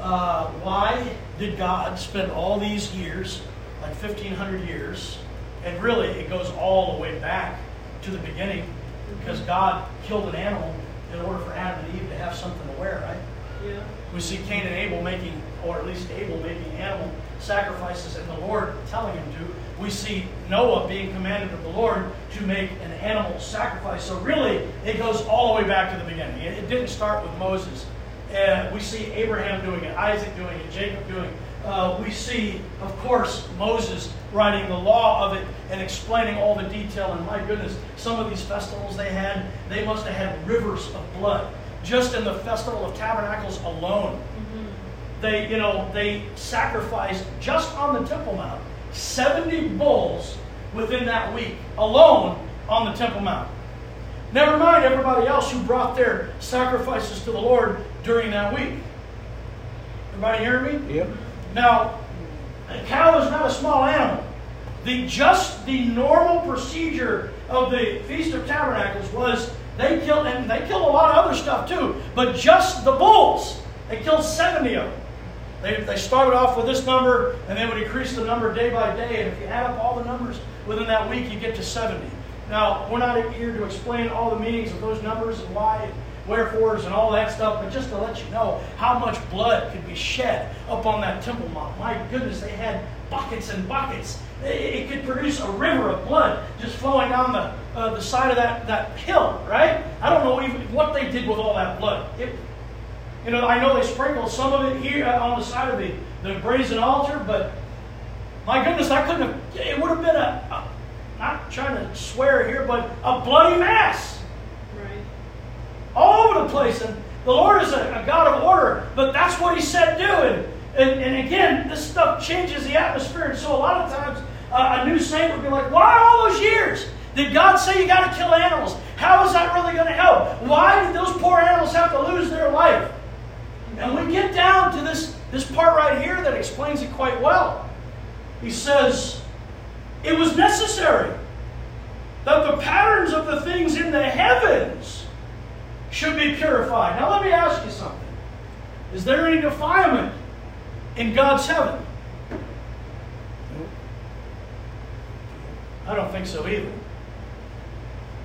Uh, why did God spend all these years, like 1,500 years, and really it goes all the way back to the beginning, because God killed an animal in order for Adam and Eve to have something to wear, right? Yeah. We see Cain and Abel making, or at least Abel making animal sacrifices, and the Lord telling him to. We see Noah being commanded of the Lord to make an animal sacrifice. So really, it goes all the way back to the beginning. It, didn't start with Moses. Uh, we see Abraham doing it, Isaac doing it, Jacob doing it. Uh, we see, of course, Moses writing the law of it and explaining all the detail. And my goodness, some of these festivals they had, they must have had rivers of blood just in the festival of tabernacles alone. They, you know, they sacrificed just on the Temple Mount 70 bulls within that week alone on the Temple Mount. Never mind everybody else who brought their sacrifices to the Lord during that week. Everybody hearing me? Yep. Now, a cow is not a small animal. The just the normal procedure of the Feast of Tabernacles was they killed and they killed a lot of other stuff too, but just the bulls, they killed 70 of them. They, they started off with this number and they would increase the number day by day, and if you add up all the numbers within that week, you get to 70. Now, we're not here to explain all the meanings of those numbers and why wherefores and all that stuff, but just to let you know how much blood could be shed up on that Temple Mount. My goodness, they had buckets and buckets. It, could produce a river of blood just flowing down the, uh, the side of that, that hill, right? I don't know even what they did with all that blood. It, you know, I know they sprinkled some of it here uh, on the side of the, the brazen altar, but my goodness, I couldn't have, it would have been a, a not trying to swear here, but a bloody Right. All over the place. And the Lord is a, a God of order, but that's what He said do. And, and, and again, this stuff changes the atmosphere. And so a lot of times, uh, a new saint would be like, Why all those years? Did God say you got to kill animals? How is that really going to help? Why did those poor animals have to lose their life? And we get down to this, this part right here that explains it quite well. He says, It was necessary that the patterns of the things in the heavens should be purified. Now, let me ask you something. Is there any defilement in God's heaven? I don't think so either.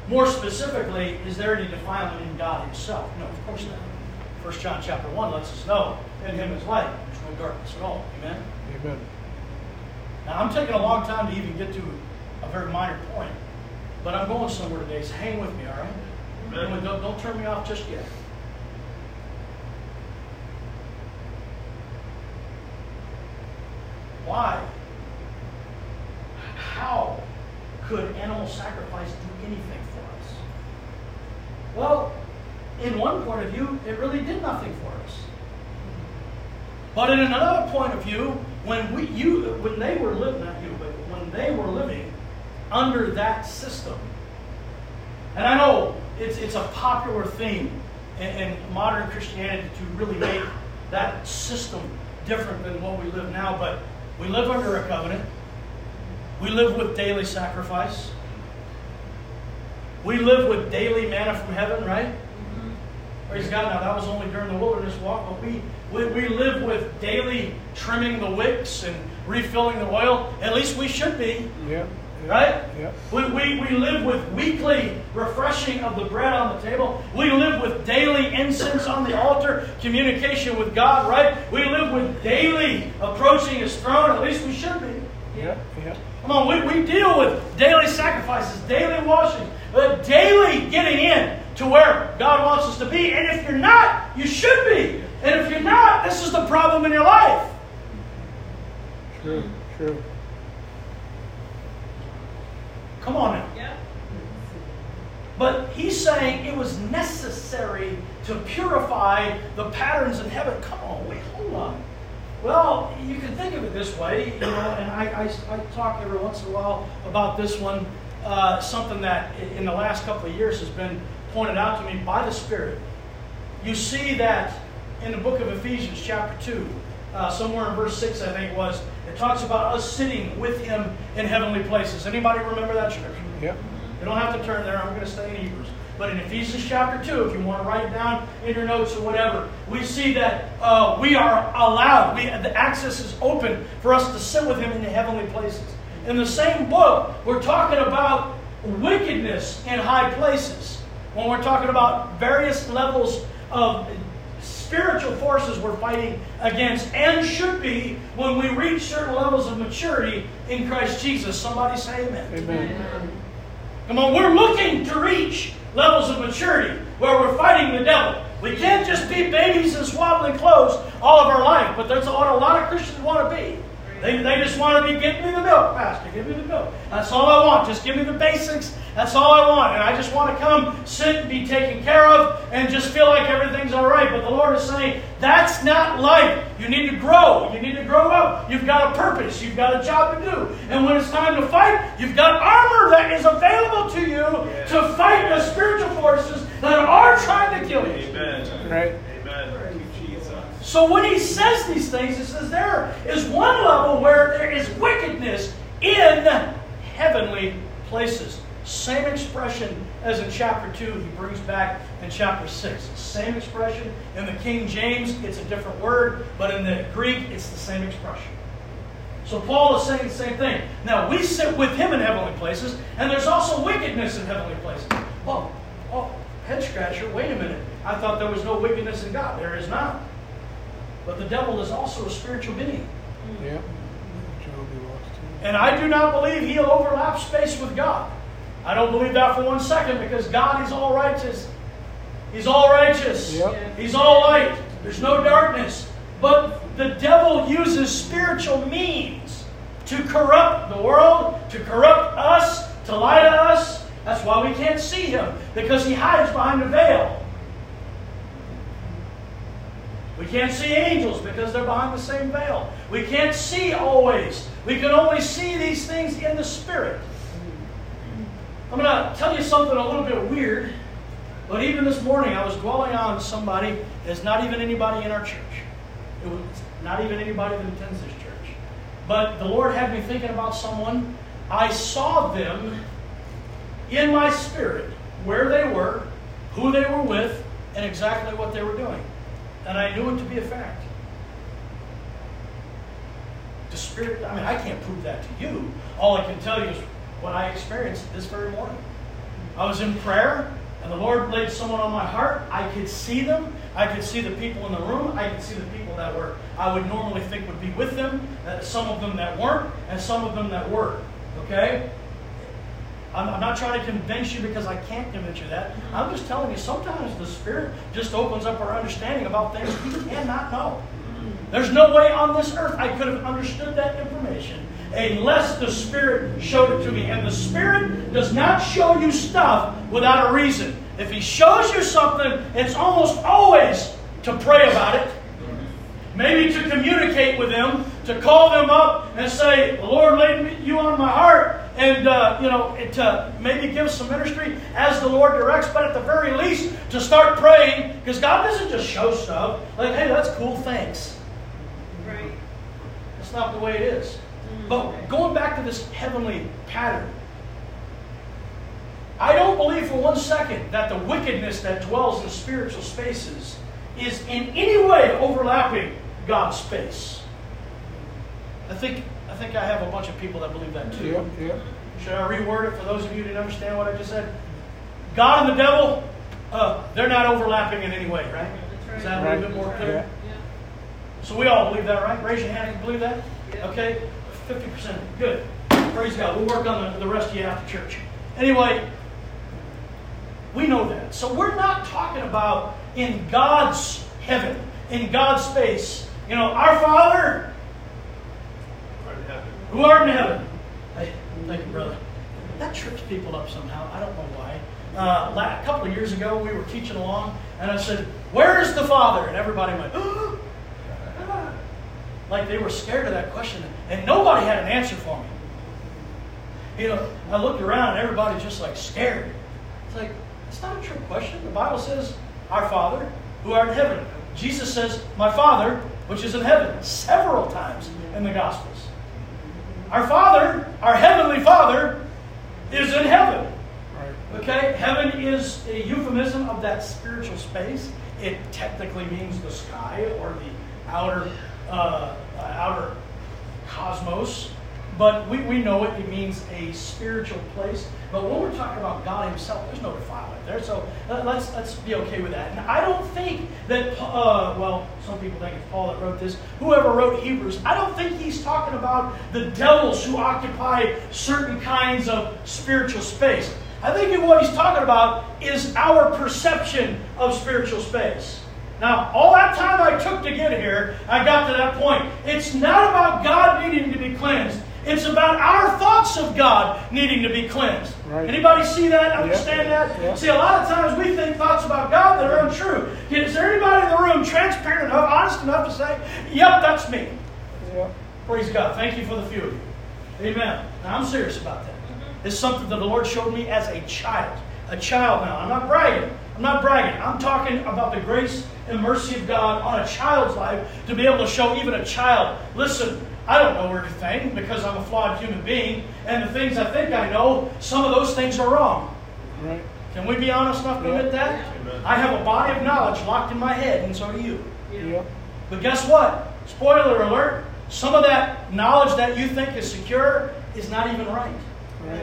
More specifically, is there any defilement in God Himself? No, of course not. 1 John chapter 1 lets us know in Him is light. There's no darkness at all. Amen? Amen. Now, I'm taking a long time to even get to a very minor point, but I'm going somewhere today, so hang with me, all right? Don't, don't, turn me off just yet. Why? How could animal sacrifice do anything for us? Well, in one point of view, it really did nothing for us. But in another point of view, when we you when they were living not you, but when they were living under that system, and I know it's it's a popular theme in, in modern Christianity to really make that system different than what we live now, but we live under a covenant. We live with daily sacrifice. We live with daily manna from heaven, right? Praise God. Now, that was only during the wilderness walk, but we, we, we live with daily trimming the wicks and refilling the oil. At least we should be. Yeah. Right? Yeah. We, we, we live with weekly refreshing of the bread on the table. We live with daily incense on the altar, communication with God, right? We live with daily approaching His throne. At least we should be. Yeah. Yeah. Come on, we, we deal with daily sacrifices, daily washing, uh, daily getting in to where God wants us to be. And if you're not, you should be. And if you're not, this is the problem in your life. True. True. Come on now. Yeah. But he's saying it was necessary to purify the patterns in heaven. Come on, wait, hold on. Well, you can think of it this way, you know, and I, I, I talk every once in a while about this one, uh, something that in the last couple of years has been pointed out to me by the Spirit. You see that in the book of Ephesians, chapter 2, uh, somewhere in verse 6, I think it was, it talks about us sitting with him in heavenly places. Anybody remember that scripture? Yeah. You don't have to turn there. I'm going to stay in Hebrews. But in Ephesians chapter 2, if you want to write it down in your notes or whatever, we see that uh, we are allowed, we, the access is open for us to sit with Him in the heavenly places. In the same book, we're talking about wickedness in high places. When we're talking about various levels of spiritual forces we're fighting against and should be when we reach certain levels of maturity in Christ Jesus. Somebody say amen. Amen. Come on, we're looking to reach levels of maturity where we're fighting the devil. We can't just be babies in swaddling clothes all of our life, but that's what a lot of Christians want to be. They, they just want to be, give me the milk, Pastor, give me the milk. That's all I want. Just give me the basics. That's all I want. And I just want to come, sit, and be taken care of, and just feel like everything's all right. But the Lord is saying, that's not life. You need to grow. You need to grow up. You've got a purpose. You've got a job to do. And when it's time to fight, you've got armor that is available to you to fight the spiritual forces that are trying to kill you. Amen. Right. Amen. Thank you, Jesus. So when he says these things, he says there is one level where there is wickedness in heavenly places. Same expression as in chapter 2, he brings back in chapter 6. Same expression. In the King James, it's a different word, but in the Greek, it's the same expression. So Paul is saying the same thing. Now, we sit with him in heavenly places, and there's also wickedness in heavenly places. Well, oh, head scratcher, wait a minute. I thought there was no wickedness in God. There is not. But the devil is also a spiritual being. Yeah. Job he walks to. And I do not believe he'll overlap space with God. I don't believe that for one second because God is all righteous. He's all righteous. Yep. He's all light. There's no darkness. But the devil uses spiritual means to corrupt the world, to corrupt us, to lie to us. That's why we can't see him because he hides behind a veil. We can't see angels because they're behind the same veil. We can't see always. We can only see these things in the spirit. I'm going to tell you something a little bit weird, but even this morning I was dwelling on somebody that's not even anybody in our church. It was not even anybody that attends this church. But the Lord had me thinking about someone. I saw them in my spirit where they were, who they were with, and exactly what they were doing. And I knew it to be a fact. The Spirit, I mean, I can't prove that to you. All I can tell you is what I experienced this very morning. I was in prayer, and the Lord laid someone on my heart. I could see them. I could see the people in the room. I could see the people that were, I would normally think would be with them, some of them that weren't, and some of them that were. Okay? I'm, I'm not trying to convince you because I can't convince you that. I'm just telling you, sometimes the Spirit just opens up our understanding about things we cannot know. There's no way on this earth I could have understood that information unless the Spirit showed it to me. And the Spirit does not show you stuff without a reason. If He shows you something, it's almost always to pray about it, maybe to communicate with them, to call them up and say, Lord laid you on my heart, and, uh, you know, to maybe give some ministry as the Lord directs, but at the very least, to start praying, because God doesn't just show stuff like, hey, that's cool, thanks. Right. That's not the way it is. But going back to this heavenly pattern, I don't believe for one second that the wickedness that dwells in spiritual spaces is in any way overlapping God's space. I think I think I have a bunch of people that believe that too. Yep, yep. Should I reword it for those of you who didn't understand what I just said? God and the devil, uh, they're not overlapping in any way, right? Is that a little bit more clear? So we all believe that, right? Raise your hand if you believe that. Okay? 50%. Good. Praise God. We'll work on the, the rest of you after church. Anyway, we know that. So we're not talking about in God's heaven, in God's space. You know, our Father Art in heaven. Who art in heaven. Thank you, brother. That trips people up somehow. I don't know why. Uh, a couple of years ago, we were teaching along, and I said, Where is the Father? And everybody went, like they were scared of that question, and nobody had an answer for me. You know, I looked around, and everybody's just like scared. It's like, it's not a trick question. The Bible says, Our Father who art in heaven. Jesus says, My Father which is in heaven, several times in the Gospels. Our Father, our Heavenly Father, is in heaven. Right. Okay? Heaven is a euphemism of that spiritual space. It technically means the sky or the outer, uh, uh, outer cosmos. But we, we know it, it means a spiritual place. But when we're talking about God Himself, there's no defilement there. So uh, let's, let's be okay with that. And I don't think that, uh, well, some people think it's Paul that wrote this. Whoever wrote Hebrews, I don't think he's talking about the devils who occupy certain kinds of spiritual space. I think what he's talking about is our perception of spiritual space. Now, all that time I took to get here, I got to that point. It's not about God needing to be cleansed. It's about our thoughts of God needing to be cleansed. Right. Anybody see that? Understand that? See, a lot of times we think thoughts about God that are untrue. Is there anybody in the room transparent enough, honest enough to say, "Yep, that's me"? Yep. Praise God. Thank you for the few of you. Amen. Now, I'm serious about that. It's something that the Lord showed me as a child. A child now. I'm not bragging. I'm not bragging. I'm talking about the grace and mercy of God on a child's life to be able to show even a child, listen, I don't know everything because I'm a flawed human being, and the things I think I know, some of those things are wrong. Right. Can we be honest enough to Yeah. admit that? Amen. I have a body of knowledge locked in my head, and so do you. Yep. But guess what? Spoiler alert. Some of that knowledge that you think is secure is not even right. Right.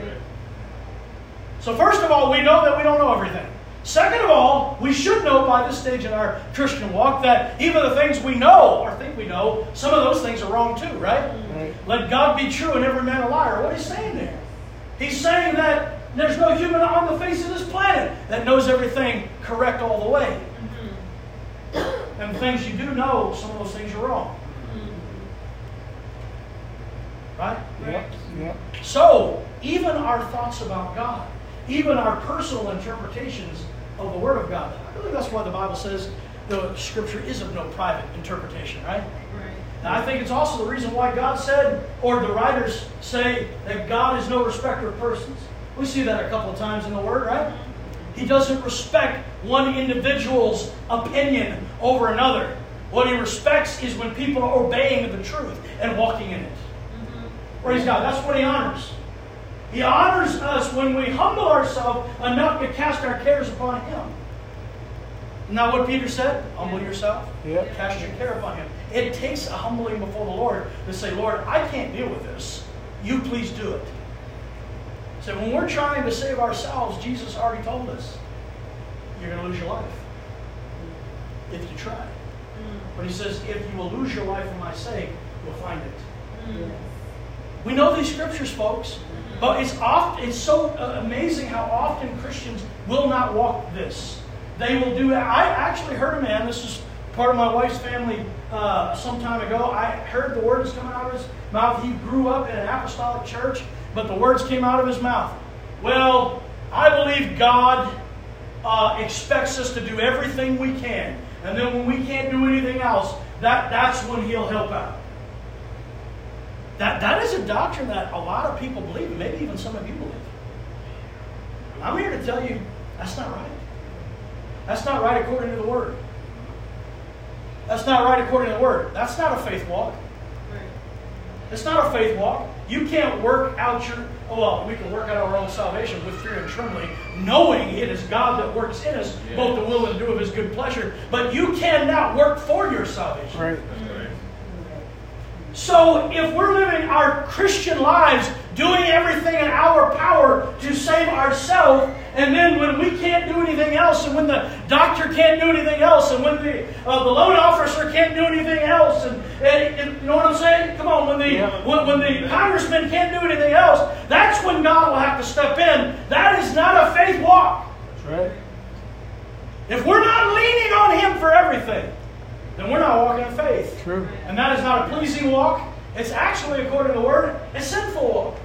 So, first of all, we know that we don't know everything. Second of all, we should know by this stage in our Christian walk that even the things we know or think we know, some of those things are wrong too, right? Right. Let God be true and every man a liar. What is he saying there? He's saying that there's no human on the face of this planet that knows everything correct all the way. Mm-hmm. And the things you do know, some of those things are wrong. Mm-hmm. Right? Yep. Yep. So, even our thoughts about God, even our personal interpretations of the Word of God, I believe that's why the Bible says the Scripture is of no private interpretation, right? And I think it's also the reason why God said, or the writers say, that God is no respecter of persons. We see that a couple of times in the Word, right? He doesn't respect one individual's opinion over another. What he respects is when people are obeying the truth and walking in it. Mm-hmm. Praise God. That's what he honors. He honors us when we humble ourselves enough to cast our cares upon him. Isn't that what Peter said? Humble yourself. Yep. Cast your care upon him. It takes a humbling before the Lord to say, Lord, I can't deal with this. You please do it. So when we're trying to save ourselves, Jesus already told us, you're going to lose your life if you try. Mm. But he says, if you will lose your life for my sake, you'll find it. Mm. We know these scriptures, folks, mm. But it's oft, it's so uh, amazing how often Christians will not walk this. They will do. it. I actually heard a man. This is part of my wife's family. Uh, some time ago, I heard the words coming out of his mouth. He grew up in an apostolic church, but the words came out of his mouth. Well, I believe God uh, expects us to do everything we can, and then when we can't do anything else, that that's when He'll help out. That, that is a doctrine that a lot of people believe, and maybe even some of you believe. I'm here to tell you that's not right. That's not right according to the Word. That's not right according to the Word. That's not a faith walk. It's not a faith walk. you can't work out your, oh, well, we can work out our own salvation with fear and trembling, knowing it is God that works in us, both the will and the do of his good pleasure. But you cannot work for your salvation. Right. So if we're living our Christian lives doing everything in our power to save ourselves, and then when we can't do anything else, and when the doctor can't do anything else, and when the uh, the loan officer can't do anything else, and, and, and, you know what I'm saying? Come on, when the Yeah. when, when the congressman can't do anything else, that's when God will have to step in. That is not a faith walk. That's right. If we're not leaning on Him for everything, then we're not walking in faith. True. And that is not a pleasing walk. It's actually, according to the word, a sinful walk.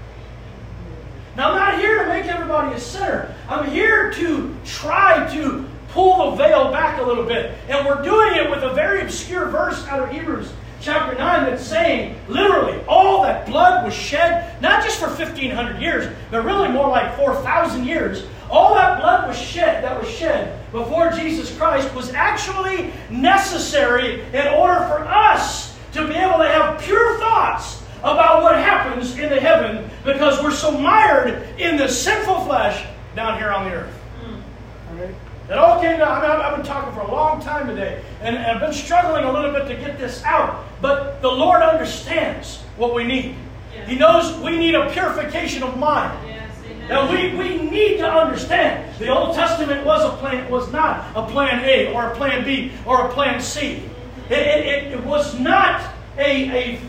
Now, I'm not here to make everybody a sinner. I'm here to try to pull the veil back a little bit. And we're doing it with a very obscure verse out of Hebrews chapter 9 that's saying, literally, all that blood was shed, not just for 1,500 years, but really more like 4,000 years. All that blood was shed, that was shed before Jesus Christ, was actually necessary in order for us to be able to have pure thoughts about what happens in the heaven because we're so mired in the sinful flesh down here on the earth. All right. It all came down. I mean, I've- been talking for a long time today, and and I've been struggling a little bit to get this out. But the Lord understands what we need. He knows we need a purification of mind. Now we, we need to understand the Old Testament was a plan was not a plan A or a plan B or a plan C. It, it, it, was not a, a,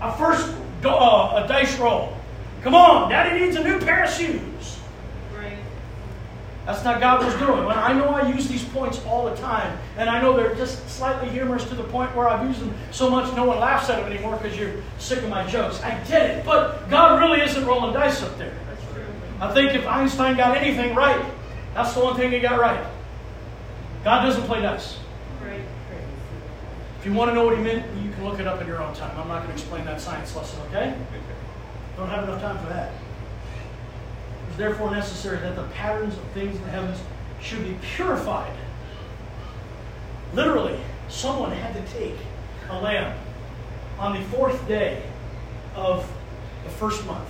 a first uh, a dice roll. Come on, Daddy needs a new pair of shoes. That's not God was doing. When I know I use these points all the time, and I know they're just slightly humorous to the point where I've used them so much no one laughs at them anymore because you're sick of my jokes. I get it, but God really isn't rolling dice up there. I think if Einstein got anything right, that's the one thing he got right. God doesn't play dice. If you want to know what he meant, you can look it up in your own time. I'm not going to explain that science lesson, okay? Don't have enough time for that. It is therefore necessary that the patterns of things in the heavens should be purified. Literally, someone had to take a lamb on the fourth day of the first month.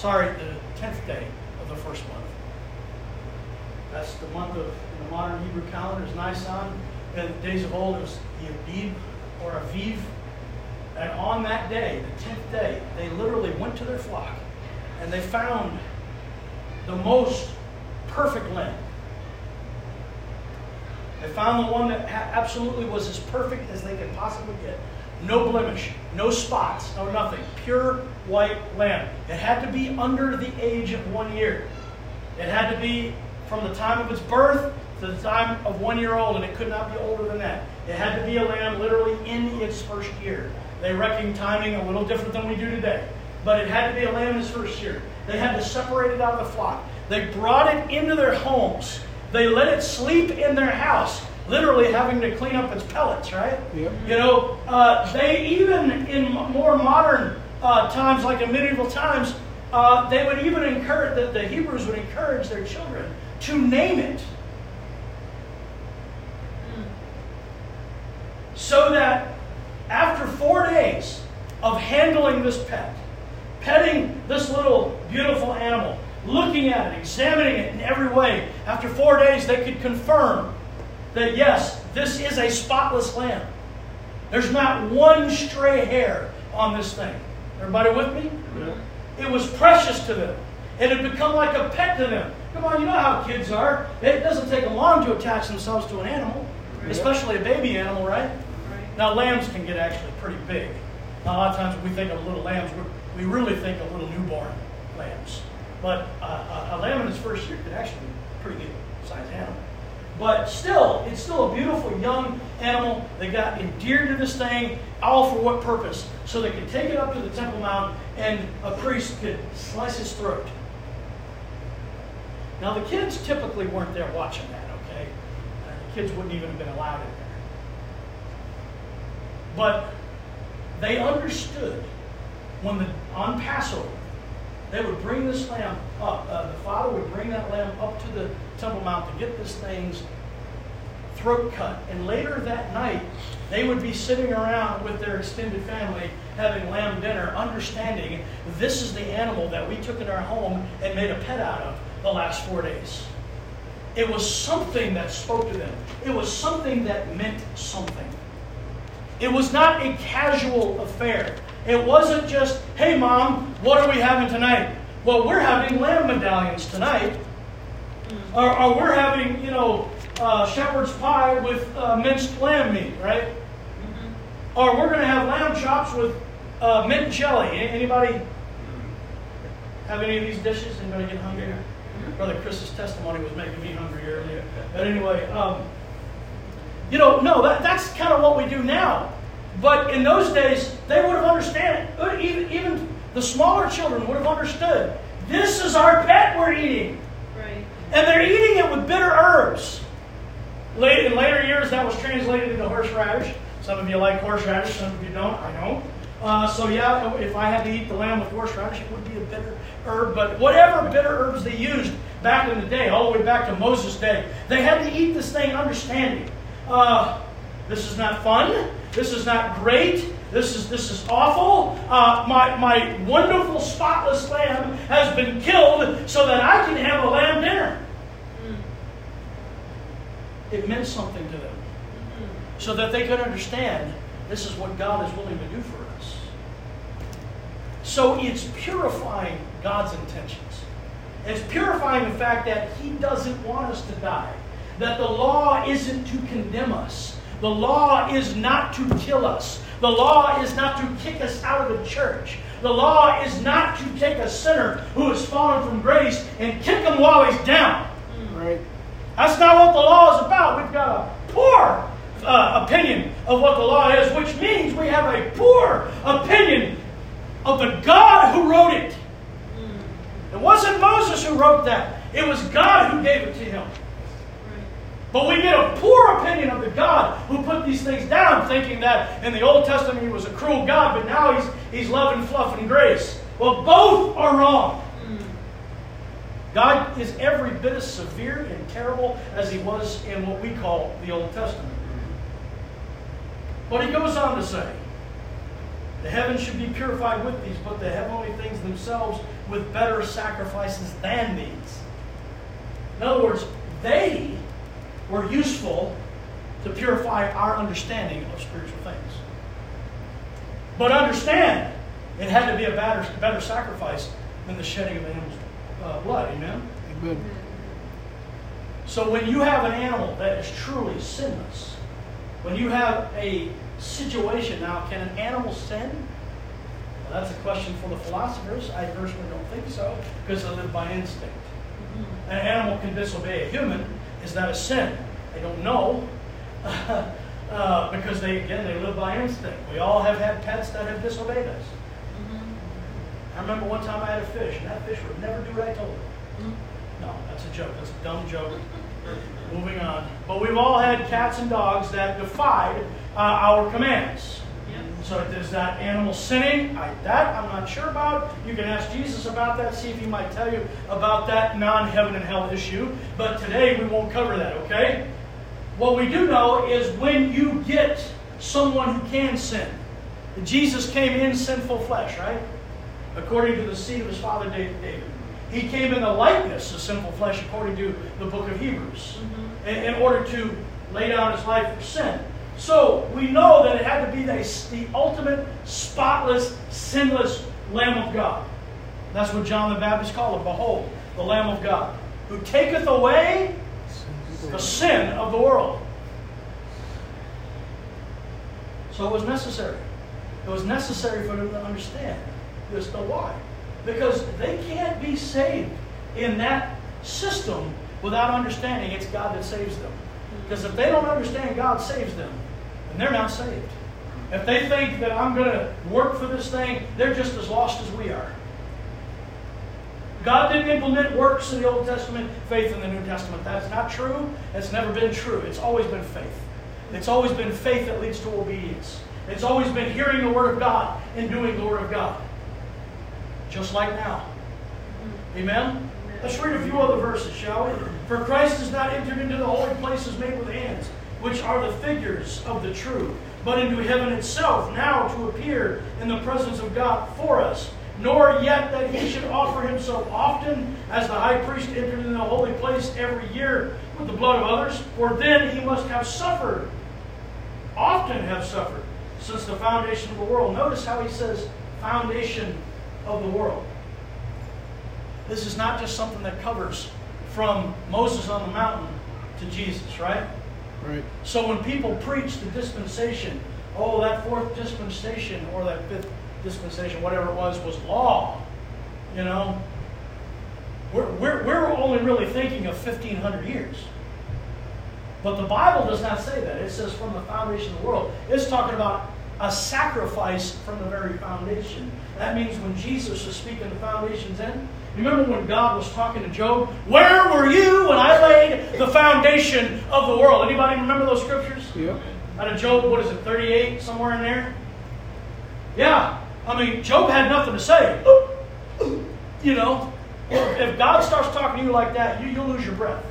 Sorry, the tenth day of the first month. That's the month of, in the modern Hebrew calendar is Nisan. In the days of old, it was the Abib or Aviv. And on that day, the tenth day, they literally went to their flock and they found the most perfect lamb. They found the one that absolutely was as perfect as they could possibly get. No blemish, no spots, no nothing. Pure white lamb. It had to be under the age of one year. It had to be from the time of its birth to the time of one year old, and it could not be older than that. It had to be a lamb literally in its first year. They reckon timing a little different than we do today. But it had to be a lamb in its first year. They had to separate it out of the flock. They brought it into their homes. They let it sleep in their house, literally having to clean up its pellets, right? Yep. You know, uh, they even in more modern uh, times, like in medieval times, uh, they would even encourage that the Hebrews would encourage their children to name it, so that after four days of handling this pet, petting this little beautiful animal, looking at it, examining it in every way, after four days they could confirm that yes, this is a spotless lamb. There's not one stray hair on this thing. Everybody with me? It was precious to them. It had become like a pet to them. Come on, you know how kids are. It doesn't take them long to attach themselves to an animal, especially a baby animal, right? Now, lambs can get actually pretty big. Now, a lot of times when we think of little lambs, we really think of little newborn lambs. But uh, a, a lamb in its first year could actually be a pretty good sized animal. But still, it's still a beautiful young animal. They got endeared to this thing, all for what purpose? So they could take it up to the Temple Mount and a priest could slice his throat. Now, the kids typically weren't there watching that, okay? Uh, the kids wouldn't even have been allowed in there. But they understood when the on Passover, they would bring this lamb up. Uh, the father would bring that lamb up to the Temple Mount to get this thing's throat cut. And later that night, they would be sitting around with their extended family having lamb dinner, understanding this is the animal that we took in our home and made a pet out of the last four days. It was something that spoke to them. It was something that meant something. It was not a casual affair. It wasn't just, hey, mom, what are we having tonight? Well, we're having lamb medallions tonight. Or, or we're having, you know, uh, shepherd's pie with uh, minced lamb meat, right? Mm-hmm. Or we're going to have lamb chops with uh, mint jelly. Anybody have any of these dishes? Anybody get hungry? Mm-hmm. Brother Chris's testimony was making me hungry earlier. But anyway, um, you know, no, that, that's kind of what we do now. But in those days, they would have understood. Even, even the smaller children would have understood. This is our pet we're eating. And they're eating it with bitter herbs. Late, in later years, that was translated into horseradish. Some of you like horseradish, some of you don't. I don't. Uh, so yeah, if I had to eat the lamb with horseradish, it would be a bitter herb. But whatever bitter herbs they used back in the day, all the way back to Moses' day, they had to eat this thing understanding. Uh, this is not fun. This is not great. This is, this is awful. Uh, my, my wonderful spotless lamb has been killed so that I can have a lamb dinner. Mm. It meant something to them. Mm-hmm. So that they could understand this is what God is willing to do for us. So it's purifying God's intentions. It's purifying the fact that He doesn't want us to die, that the law isn't to condemn us, the law is not to kill us. The law is not to kick us out of the church. The law is not to take a sinner who has fallen from grace and kick him while he's down. Right. That's not what the law is about. We've got a poor uh, opinion of what the law is, which means we have a poor opinion of the God who wrote it. It wasn't Moses who wrote that, it was God who gave it to him. But we get a poor opinion of the God who put these things down, thinking that in the Old Testament he was a cruel God, but now he's, he's love and fluff and grace. Well, both are wrong. God is every bit as severe and terrible as he was in what we call the Old Testament. But he goes on to say, the heavens should be purified with these, but the heavenly things themselves with better sacrifices than these. In other words, they were useful to purify our understanding of spiritual things. But understand, it had to be a better, better sacrifice than the shedding of animals' uh, blood. Amen? Amen. So when you have an animal that is truly sinless, when you have a situation, now, can an animal sin? Well, that's a question for the philosophers. I personally don't think so, because they live by instinct. Mm-hmm. An animal can disobey a human, is that a sin? I don't know. uh, because they, again, they live by instinct. We all have had pets that have disobeyed us. Mm-hmm. I remember one time I had a fish, and that fish would never do what I told it. Mm-hmm. No, that's a joke. That's a dumb joke. Moving on. But we've all had cats and dogs that defied uh, our commands. So is that animal sinning? I, that I'm not sure about. You can ask Jesus about that, see if he might tell you about that non-heaven and hell issue. But today we won't cover that, okay? What we do know is when you get someone who can sin. Jesus came in sinful flesh, right? According to the seed of his father David. He came in the likeness of sinful flesh, according to the book of Hebrews, mm-hmm. in, in order to lay down his life for sin. So we know that it had to be the, the ultimate, spotless, sinless Lamb of God. That's what John the Baptist called it. Behold, the Lamb of God, who taketh away the sin of the world. So it was necessary. It was necessary for them to understand this. The why? Because they can't be saved in that system without understanding it's God that saves them. Because if they don't understand God saves them, and they're not saved. If they think that I'm going to work for this thing, they're just as lost as we are. God didn't implement works in the Old Testament, faith in the New Testament. That's not true. It's never been true. It's always been faith. It's always been faith that leads to obedience. It's always been hearing the Word of God and doing the Word of God. Just like now. Amen? Let's read a few other verses, shall we? For Christ has not entered into the holy places made with hands which are the figures of the true, but into heaven itself, now to appear in the presence of God for us. Nor yet that he should offer himself often, as the high priest entered in the holy place every year with the blood of others, for then he must have suffered, often have suffered, since the foundation of the world. Notice how he says, foundation of the world. This is not just something that covers from Moses on the mountain to Jesus, right? Right. So when people preach the dispensation, oh, that fourth dispensation or that fifth dispensation, whatever it was, was law, you know, we're, we're, we're only really thinking of 1,500 years. But the Bible does not say that. It says from the foundation of the world. It's talking about a sacrifice from the very foundation. That means when Jesus is speaking the foundations in, remember when God was talking to Job? Where were you when I laid the foundation of the world? Anybody remember those scriptures? Yep. Out of Job, what is it, 38, somewhere in there? Yeah. I mean, Job had nothing to say. You know, if God starts talking to you like that, you, you'll lose your breath.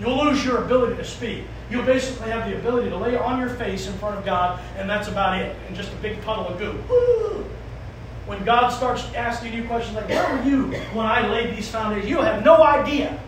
You'll lose your ability to speak. You'll basically have the ability to lay on your face in front of God, and that's about it. And just a big puddle of goo. When God starts asking you questions like, Where were you when I laid these foundations? You'll have no idea.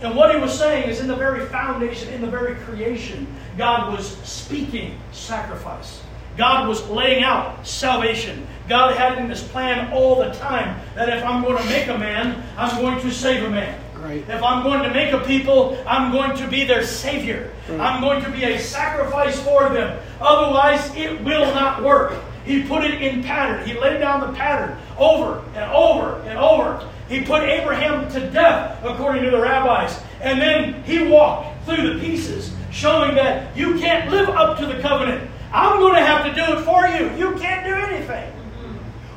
And what he was saying is, in the very foundation, in the very creation, God was speaking sacrifice. God was laying out salvation. God had in his plan all the time that if I'm going to make a man, I'm going to save a man. Right. If I'm going to make a people, I'm going to be their savior. Right. I'm going to be a sacrifice for them. Otherwise, it will not work. He put it in pattern. He laid down the pattern over and over and over. He put Abraham to death, according to the rabbis. And then he walked through the pieces, showing that you can't live up to the covenant. I'm going to have to do it for you. You can't do anything.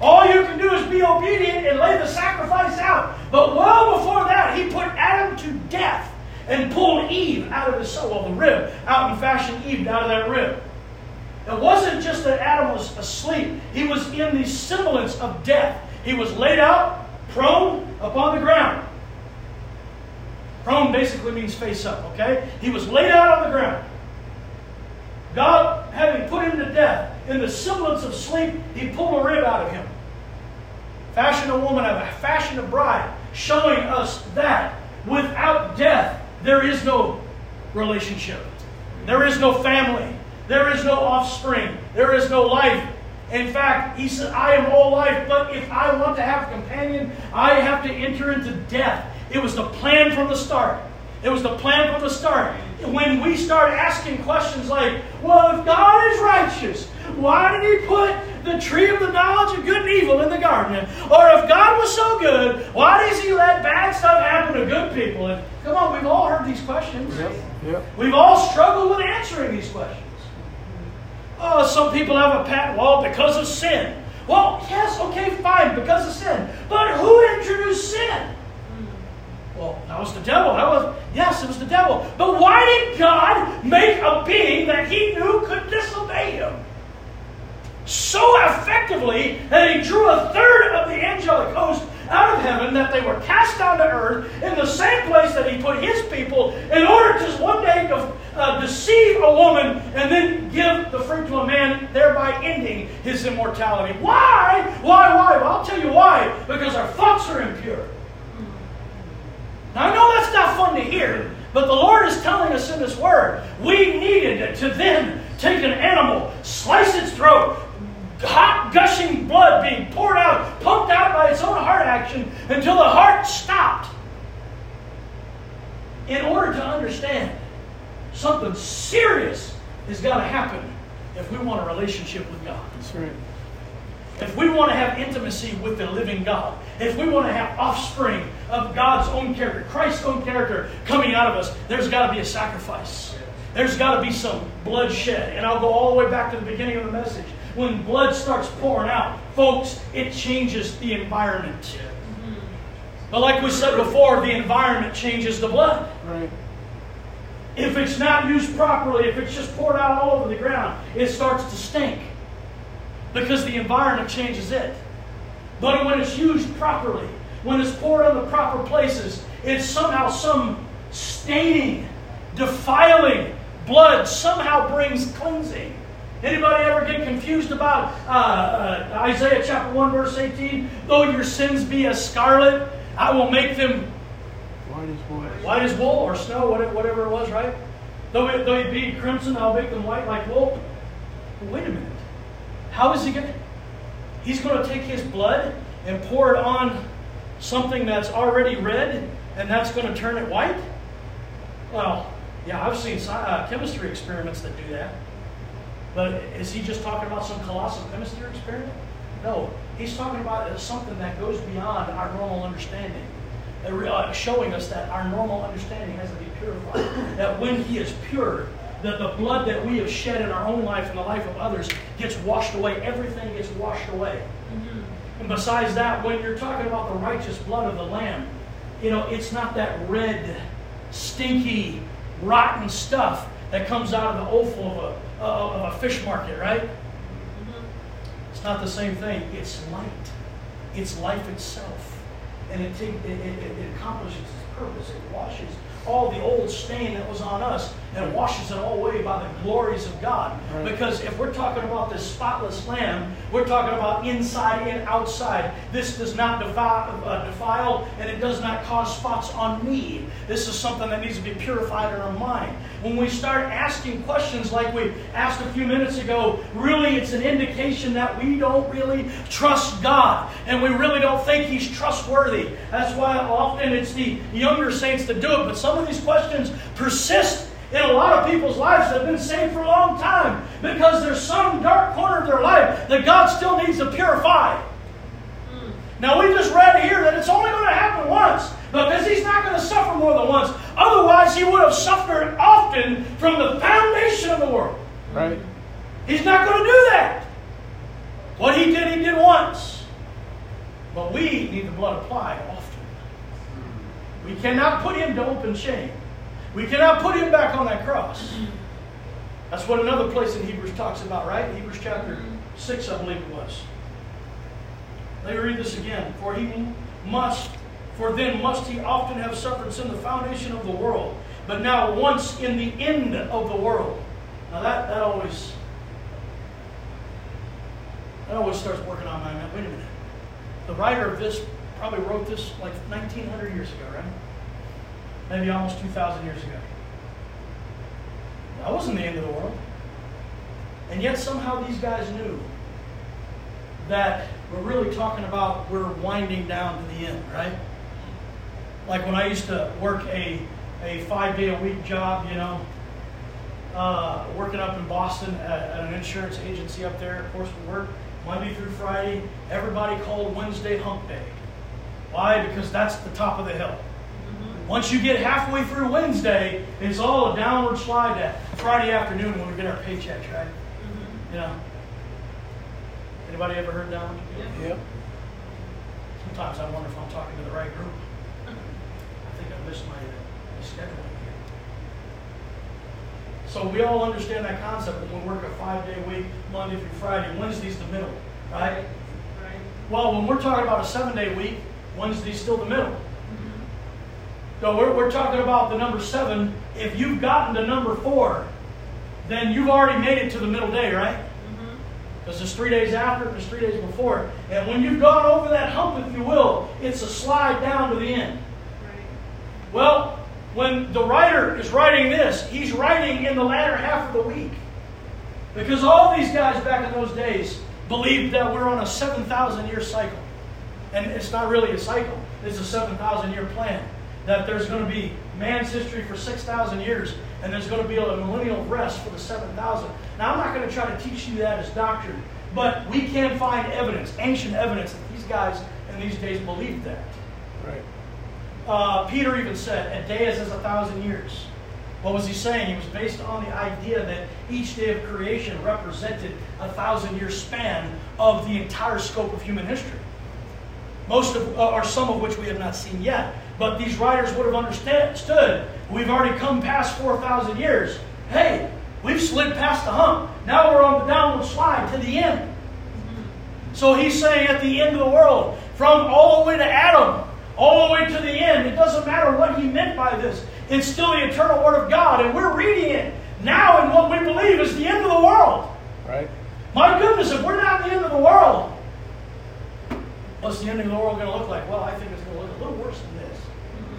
All you can do is be obedient and lay the sacrifice out. But well before that, he put Adam to death and pulled Eve out of his soul, well, the rib, out and fashioned Eve out of that rib. It wasn't just that Adam was asleep, he was in the semblance of death. He was laid out, prone upon the ground. Prone basically means face up, okay? He was laid out on the ground. God, having put him to death, in the semblance of sleep, he pulled a rib out of him. Fashioned a woman, out of a fashioned a bride, showing us that without death, there is no relationship. There is no family. There is no offspring. There is no life. In fact, he said, I am all life, but if I want to have a companion, I have to enter into death. It was the plan from the start. It was the plan from the start. When we start asking questions like, well, if God is righteous, why did he put the tree of the knowledge of good and evil in the garden? Or if God was so good, why does he let bad stuff happen to good people? And come on, we've all heard these questions. Yep. Yep. We've all struggled with answering these questions. Oh, some people have a pat wall because of sin. Well, yes, okay, fine, because of sin. But who introduced sin? Well, that was the devil. That was yes, it was the devil. But why did God make a being that he knew could disobey him? So effectively that he drew a third of the angelic host out of heaven, that they were cast down to earth in the same place that he put his people in order to one day to, uh, deceive a woman and then give the fruit to a man, thereby ending his immortality. Why? Why? Why? Well, I'll tell you why. Because our thoughts are impure. Now, I know that's not fun to hear, but the Lord is telling us in His Word we needed to then take an animal, slice its throat, hot gushing blood being poured out, pumped out by its own heart action until the heart stopped. In order to understand something serious has got to happen if we want a relationship with God. That's right. If we want to have intimacy with the living God, if we want to have offspring of God's own character, Christ's own character coming out of us, there's got to be a sacrifice. There's got to be some bloodshed. And I'll go all the way back to the beginning of the message. When blood starts pouring out, folks, it changes the environment. But like we said before, the environment changes the blood. Right. If it's not used properly, if it's just poured out all over the ground, it starts to stink because the environment changes it. But when it's used properly, when it's poured on the proper places, it's somehow some staining, defiling blood somehow brings cleansing. Anybody ever get confused about uh, uh, Isaiah chapter 1, verse 18? Though your sins be as scarlet, I will make them White as wool. white as wool or snow, whatever, whatever it was, right? Though it, though it be crimson, I'll make them white like wool. Wait a minute. How is he going to? He's going to take his blood and pour it on something that's already red, and that's going to turn it white? Well, yeah, I've seen uh, chemistry experiments that do that. But is he just talking about some colossal chemistry experiment? No, he's talking about something that goes beyond our normal understanding. Uh, showing us that our normal understanding has to be purified. that when he is pure, that the blood that we have shed in our own life and the life of others gets washed away. Everything gets washed away. And besides that, when you're talking about the righteous blood of the Lamb, you know, it's not that red, stinky, rotten stuff that comes out of the offal of a, uh, of a fish market, right? It's not the same thing. It's light. It's life itself. And it, take, it, it, it accomplishes its purpose. It washes all the old stain that was on us and washes it all away by the glories of God. Right. Because if we're talking about this spotless lamb, we're talking about inside and outside. This does not defile, uh, defile and it does not cause spots on me. This is something that needs to be purified in our mind. When we start asking questions like we asked a few minutes ago, really it's an indication that we don't really trust God and we really don't think He's trustworthy. That's why often it's the younger saints that do it. But some of these questions persist in a lot of people's lives that have been saved for a long time because there's some dark corner of their life that God still needs to purify. Hmm. Now, we just read here that it's only going to happen once because he's not going to suffer more than once. Otherwise, he would have suffered often from the foundation of the world. Right? He's not going to do that. What he did, he did once. But we need the blood applied often. We cannot put him to open shame. We cannot put him back on that cross. That's what another place in Hebrews talks about, right? Hebrews chapter 6, I believe it was. Let me read this again. For he must, for then must he often have suffered since the foundation of the world, but now once in the end of the world. Now that, that always that always starts working on my mind. Wait a minute. The writer of this probably wrote this like 1900 years ago, right? Maybe almost 2,000 years ago. That wasn't the end of the world. And yet somehow these guys knew that we're really talking about we're winding down to the end, right? Like when I used to work a, a five day a week job, you know, uh, working up in Boston at, at an insurance agency up there. Of course, we work Monday through Friday. Everybody called Wednesday hump day. Why? Because that's the top of the hill. Once you get halfway through Wednesday, it's all a downward slide to Friday afternoon when we get our paychecks, right? You know. Anybody ever heard that one? Yep. Sometimes I wonder if I'm talking to the right group. I think I missed my, uh, my scheduling here. So we all understand that concept when we work a five-day week, Monday through Friday. Wednesday's the middle, right? Well, when we're talking about a seven-day week, Wednesday's still the middle. Mm-hmm. So we're, we're talking about the number seven. If you've gotten to number four, then you've already made it to the middle day, right? Mm-hmm. Because it's three days after, there's three days before. And when you've gone over that hump, if you will, it's a slide down to the end. Well, when the writer is writing this, he's writing in the latter half of the week. Because all these guys back in those days believed that we're on a 7,000 year cycle. And it's not really a cycle, it's a 7,000 year plan. That there's going to be man's history for 6,000 years, and there's going to be a millennial rest for the 7,000. Now, I'm not going to try to teach you that as doctrine, but we can find evidence, ancient evidence, that these guys in these days believed that. Right. Uh, Peter even said, a day is as a thousand years. What was he saying? He was based on the idea that each day of creation represented a thousand year span of the entire scope of human history. Most of, uh, or some of which we have not seen yet. But these writers would have understood we've already come past 4,000 years. Hey, we've slid past the hump. Now we're on the downward slide to the end. So he's saying at the end of the world, from all the way to Adam, all the way to the end, it doesn't matter what he meant by this. It's still the eternal Word of God, and we're reading it. now in what we believe is the end of the world. Right. My goodness, if we're not the end of the world, what's the end of the world going to look like? Well, I think it's going to look a little worse than this,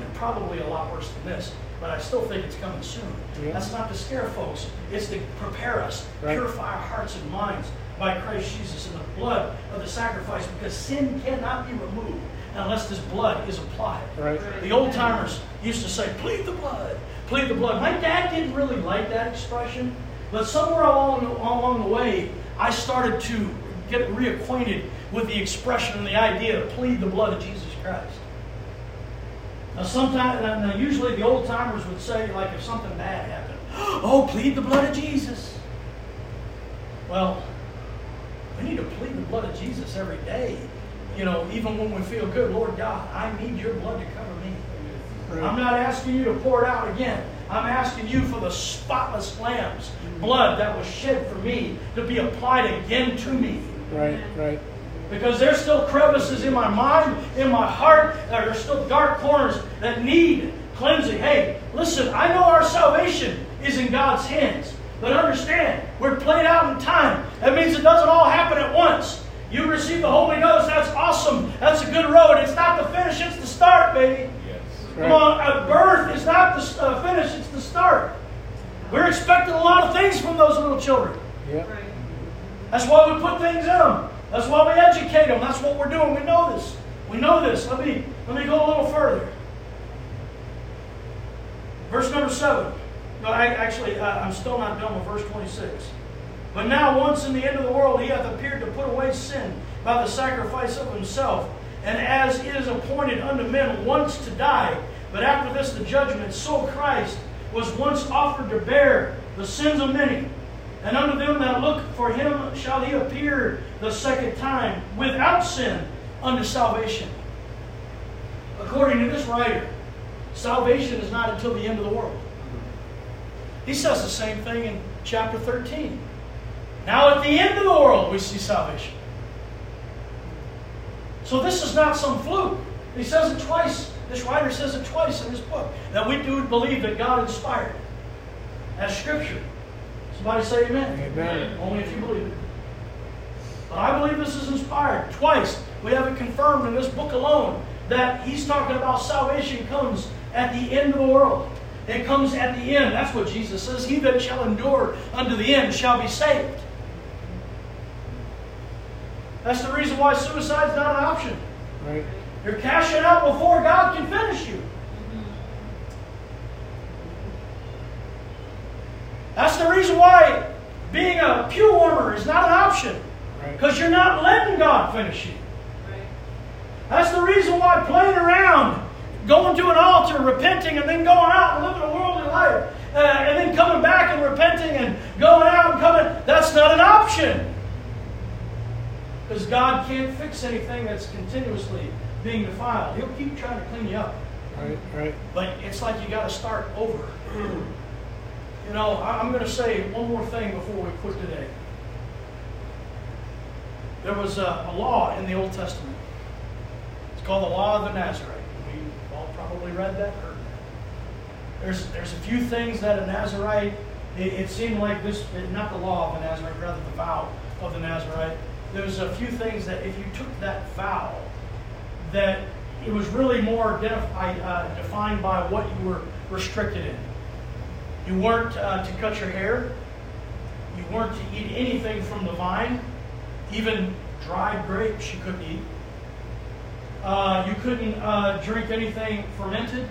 and probably a lot worse than this. But I still think it's coming soon. Yeah. That's not to scare folks. It's to prepare us, Right. purify our hearts and minds by Christ Jesus and the blood of the sacrifice, because sin cannot be removed unless this blood is applied. Right. The old timers used to say, plead the blood, plead the blood. My dad didn't really like that expression, but somewhere along, along the way, I started to get reacquainted with the expression and the idea of plead the blood of Jesus Christ. Now, sometimes, now usually the old timers would say, like, if something bad happened, oh, plead the blood of Jesus. Well, we need to plead the blood of Jesus every day. You know, even when we feel good, Lord God, I need your blood to cover me. Right. I'm not asking you to pour it out again. I'm asking you for the spotless lamb's blood that was shed for me to be applied again to me. Right. Right. Because there's still crevices in my mind, in my heart, that are still dark corners that need cleansing. Hey, listen, I know our salvation is in God's hands. But understand, we're played out in time. That means it doesn't all happen at once. You receive the Holy Ghost, that's awesome. That's a good road. It's not the finish, it's the start, baby. Yes. Come on, a birth is not the uh, finish, it's the start. We're expecting a lot of things from those little children. Yeah. That's why we put things in them. That's why we educate them. That's what we're doing. We know this. We know this. Let me let me go a little further. Verse number seven. No, I, actually, uh, I'm still not done with verse 26. But now, once in the end of the world, he hath appeared to put away sin by the sacrifice of himself. And as it is appointed unto men once to die, but after this the judgment, so Christ was once offered to bear the sins of many. And unto them that look for him shall he appear the second time without sin unto salvation. According to this writer, salvation is not until the end of the world. He says the same thing in chapter 13. Now, at the end of the world, we see salvation. So, this is not some fluke. He says it twice. This writer says it twice in his book that we do believe that God inspired as Scripture. Somebody say amen. Amen. Only if you believe it. But I believe this is inspired. Twice we have it confirmed in this book alone that he's talking about salvation comes at the end of the world. It comes at the end. That's what Jesus says. He that shall endure unto the end shall be saved. That's the reason why suicide's not an option. Right. You're cashing out before God can finish you. That's the reason why being a pew warmer is not an option. Right. Because you're not letting God finish you. That's the reason why playing around, going to an altar, repenting, and then going out and living a worldly life, uh, and then coming back and repenting and going out and coming, that's not an option. Because God can't fix anything that's continuously being defiled. He'll keep trying to clean you up. Right. Right. But it's like you got to start over. You know, I- I'm going to say one more thing before we quit today. There was a, a law in the Old Testament. It's called the Law of the Nazarite. We all probably read that, heard that. There's, there's a few things that a Nazarite, it, it seemed like this, not the law of the Nazarite, rather the vow of the Nazarite. There's a few things that if you took that vow, that it was really more uh, defined by what you were restricted in. You weren't uh, to cut your hair. You weren't to eat anything from the vine, even dried grapes you couldn't eat. Uh, you couldn't uh, drink anything fermented.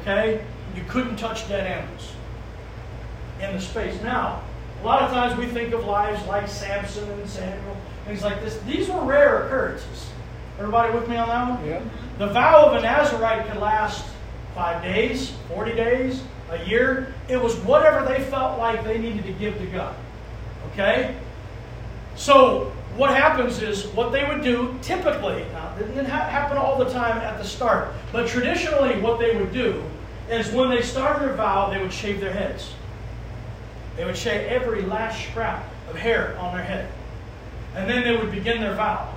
Okay, you couldn't touch dead animals in the space. Now, a lot of times we think of lives like Samson and Samuel, things like this. These were rare occurrences. Everybody with me on that one? Yeah. The vow of a Nazarite could last five days, 40 days, a year. It was whatever they felt like they needed to give to God. Okay? So, what happens is what they would do typically, now, it didn't ha- happen all the time at the start, but traditionally, what they would do is when they started their vow, they would shave their heads. They would shave every last scrap of hair on their head. And then they would begin their vow.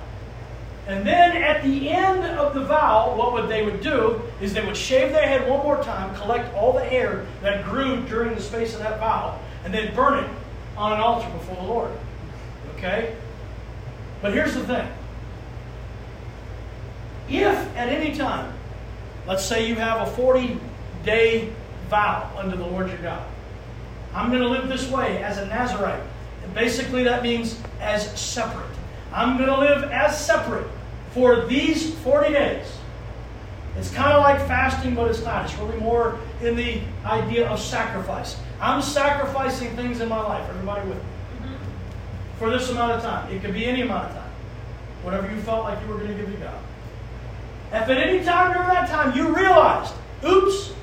And then at the end of the vow, what would they would do is they would shave their head one more time, collect all the hair that grew during the space of that vow, and then burn it on an altar before the Lord. Okay? But here's the thing. If at any time, let's say you have a 40 day vow under the Lord your God, I'm going to live this way as a Nazarite. And basically, that means as separate. I'm going to live as separate for these 40 days. It's kind of like fasting, but it's not. It's really more in the idea of sacrifice. I'm sacrificing things in my life. Everybody with me? Mm-hmm. For this amount of time. It could be any amount of time. Whatever you felt like you were going to give to God. If at any time during that time you realized, oops,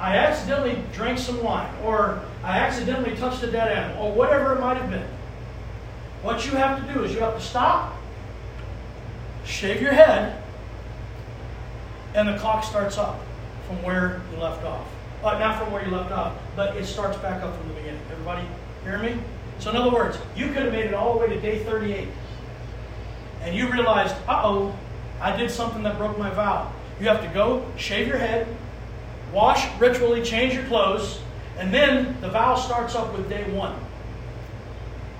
I accidentally drank some wine, or I accidentally touched a dead animal, or whatever it might have been, what you have to do is you have to stop, shave your head, and the clock starts up from where you left off. Uh, not from where you left off, but it starts back up from the beginning. Everybody hear me? So, in other words, you could have made it all the way to day 38, and you realized, uh oh, I did something that broke my vow. You have to go, shave your head, wash ritually, change your clothes, and then the vow starts up with day one.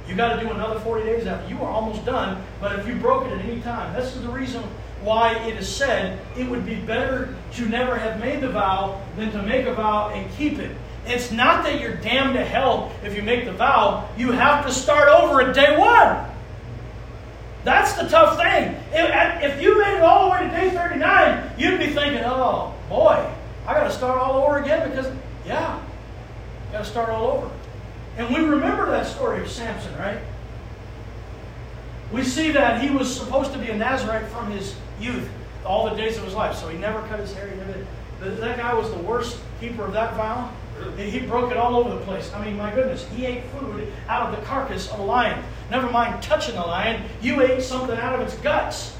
You got to do another 40 days after. You are almost done, but if you broke it at any time, this is the reason why it is said it would be better to never have made the vow than to make a vow and keep it. It's not that you're damned to hell if you make the vow. You have to start over at day one. That's the tough thing. If you made it all the way to day 39, you'd be thinking, oh, boy, I got to start all over again because, yeah, got to start all over. And we remember that story of Samson, right? We see that he was supposed to be a Nazarite from his youth, all the days of his life. So he never cut his hair. He never, that guy was the worst keeper of that vow. He broke it all over the place. I mean, my goodness, he ate food out of the carcass of a lion. Never mind touching the lion, you ate something out of its guts.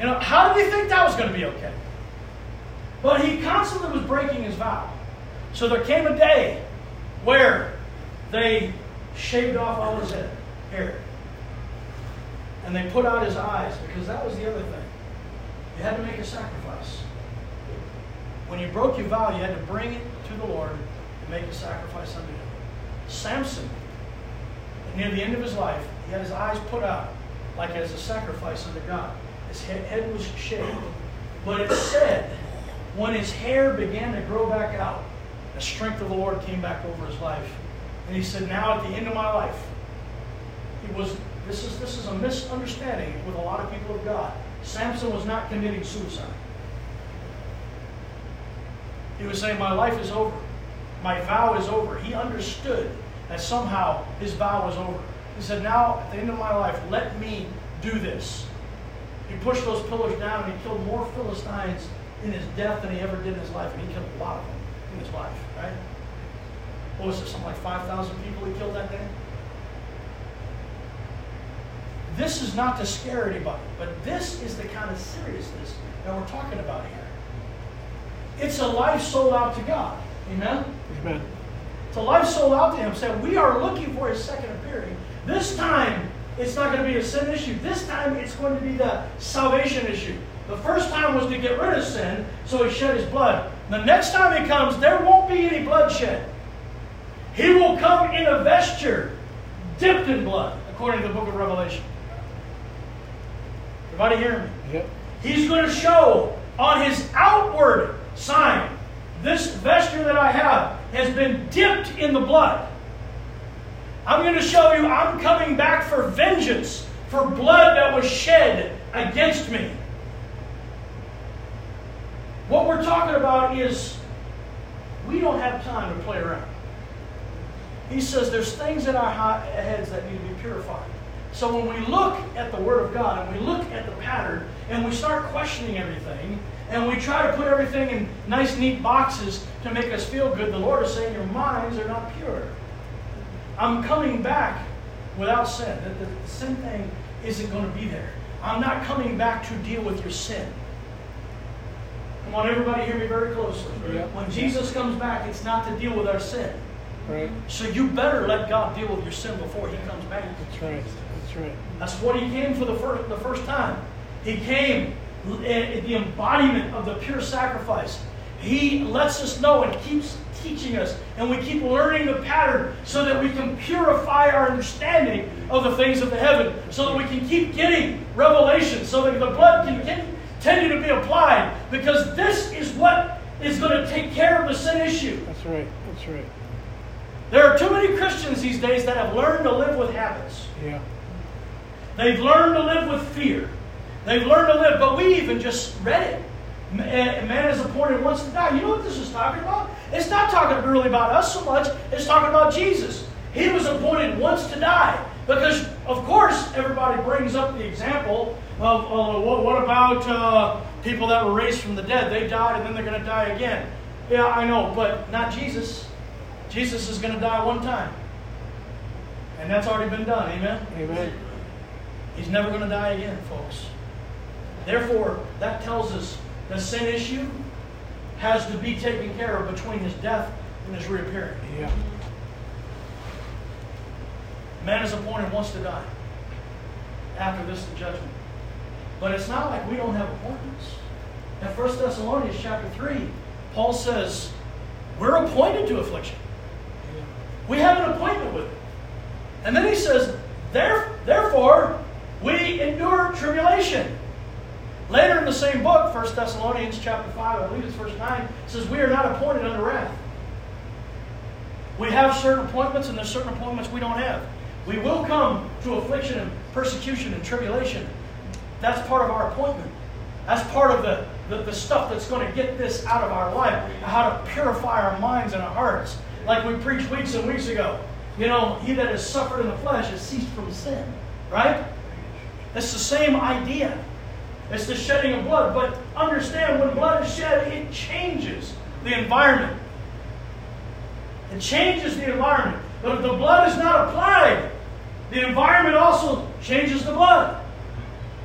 You know, how did he think that was going to be okay? But he constantly was breaking his vow. So there came a day where they shaved off all his head, hair. And they put out his eyes because that was the other thing. You had to make a sacrifice. When you broke your vow, you had to bring it to the Lord and make a sacrifice unto him. Samson, near the end of his life, he had his eyes put out like as a sacrifice unto God. His head was shaved. But it said, when his hair began to grow back out, the strength of the Lord came back over his life. And he said, Now at the end of my life, he was this is this is a misunderstanding with a lot of people of God. Samson was not committing suicide. He was saying, My life is over. My vow is over. He understood that somehow his vow was over. He said, Now, at the end of my life, let me do this. He pushed those pillars down and he killed more Philistines in his death than he ever did in his life. And he killed a lot of them in his life, right? What was it, something like 5,000 people he killed that day? This is not to scare anybody, but this is the kind of seriousness that we're talking about here. It's a life sold out to God. Amen? Amen. It's a life sold out to Him. Said, we are looking for His second appearing. This time, it's not going to be a sin issue. This time, it's going to be the salvation issue. The first time was to get rid of sin, so He shed His blood. The next time He comes, there won't be any bloodshed. He will come in a vesture dipped in blood, according to the book of Revelation. Everybody hear me? Yep. He's going to show on his outward sign this vesture that I have has been dipped in the blood. I'm going to show you I'm coming back for vengeance for blood that was shed against me. What we're talking about is we don't have time to play around. He says there's things in our heads that need to be purified. So when we look at the Word of God and we look at the pattern and we start questioning everything and we try to put everything in nice, neat boxes to make us feel good, the Lord is saying your minds are not pure. I'm coming back without sin. The, the, sin thing isn't going to be there. I'm not coming back to deal with your sin. Come on, everybody, hear me very closely. When Jesus comes back, it's not to deal with our sin. Right. So you better let God deal with your sin before He comes back. That's right. That's right. That's what he came for the first, the first time. He came in the embodiment of the pure sacrifice. He lets us know and keeps teaching us, and we keep learning the pattern so that we can purify our understanding of the things of the heaven, so that we can keep getting revelation, so that the blood can continue to be applied, because this is what is going to take care of the sin issue. That's right. That's right. There are too many Christians these days that have learned to live with habits. Yeah. They've learned to live with fear. They've learned to live, but we even just read it. Eh, man is appointed once to die. You know what this is talking about? It's not talking really about us so much, it's talking about Jesus. He was appointed once to die. Because, of course, everybody brings up the example of uh, what, what, about uh, people that were raised from the dead? They died and then they're going to die again. Yeah, I know, but not Jesus. Jesus is going to die one time. And that's already been done. Amen? Amen. He's never going to die again, folks. Therefore, that tells us the sin issue has to be taken care of between his death and his reappearing. Yeah. Man is appointed once to die. After this, the judgment. But it's not like we don't have appointments. In 1 Thessalonians chapter 3, Paul says, we're appointed to affliction. We have an appointment with it. And then he says, therefore, we endure tribulation. Later in the same book, 1 Thessalonians chapter 5, I believe it's verse 9, says, We are not appointed under wrath. We have certain appointments, and there's certain appointments we don't have. We will come to affliction and persecution and tribulation. That's part of our appointment. That's part of the, the, the stuff that's going to get this out of our life, how to purify our minds and our hearts. Like we preached weeks and weeks ago. You know, he that has suffered in the flesh has ceased from sin. Right? It's the same idea. It's the shedding of blood. But understand, when blood is shed, it changes the environment. It changes the environment. But if the blood is not applied, the environment also changes the blood.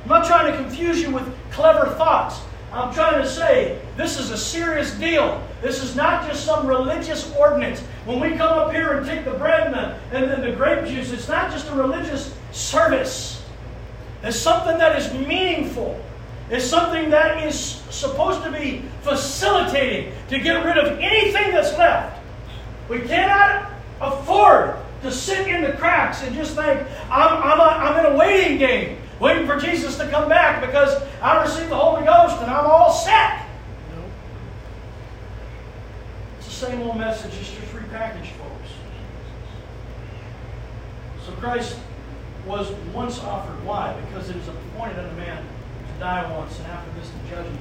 I'm not trying to confuse you with clever thoughts. I'm trying to say this is a serious deal. This is not just some religious ordinance. When we come up here and take the bread and the, and the, grape juice, it's not just a religious service. It's something that is meaningful. It's something that is supposed to be facilitating to get rid of anything that's left. We cannot afford to sit in the cracks and just think, I'm, I'm, a, I'm in a waiting game, waiting for Jesus to come back because I received the Holy Ghost and I'm all set. No. It's the same old message, it's just repackaged, folks. So Christ was once offered. Why? Because it is appointed unto man to die once, and after this, the judgment.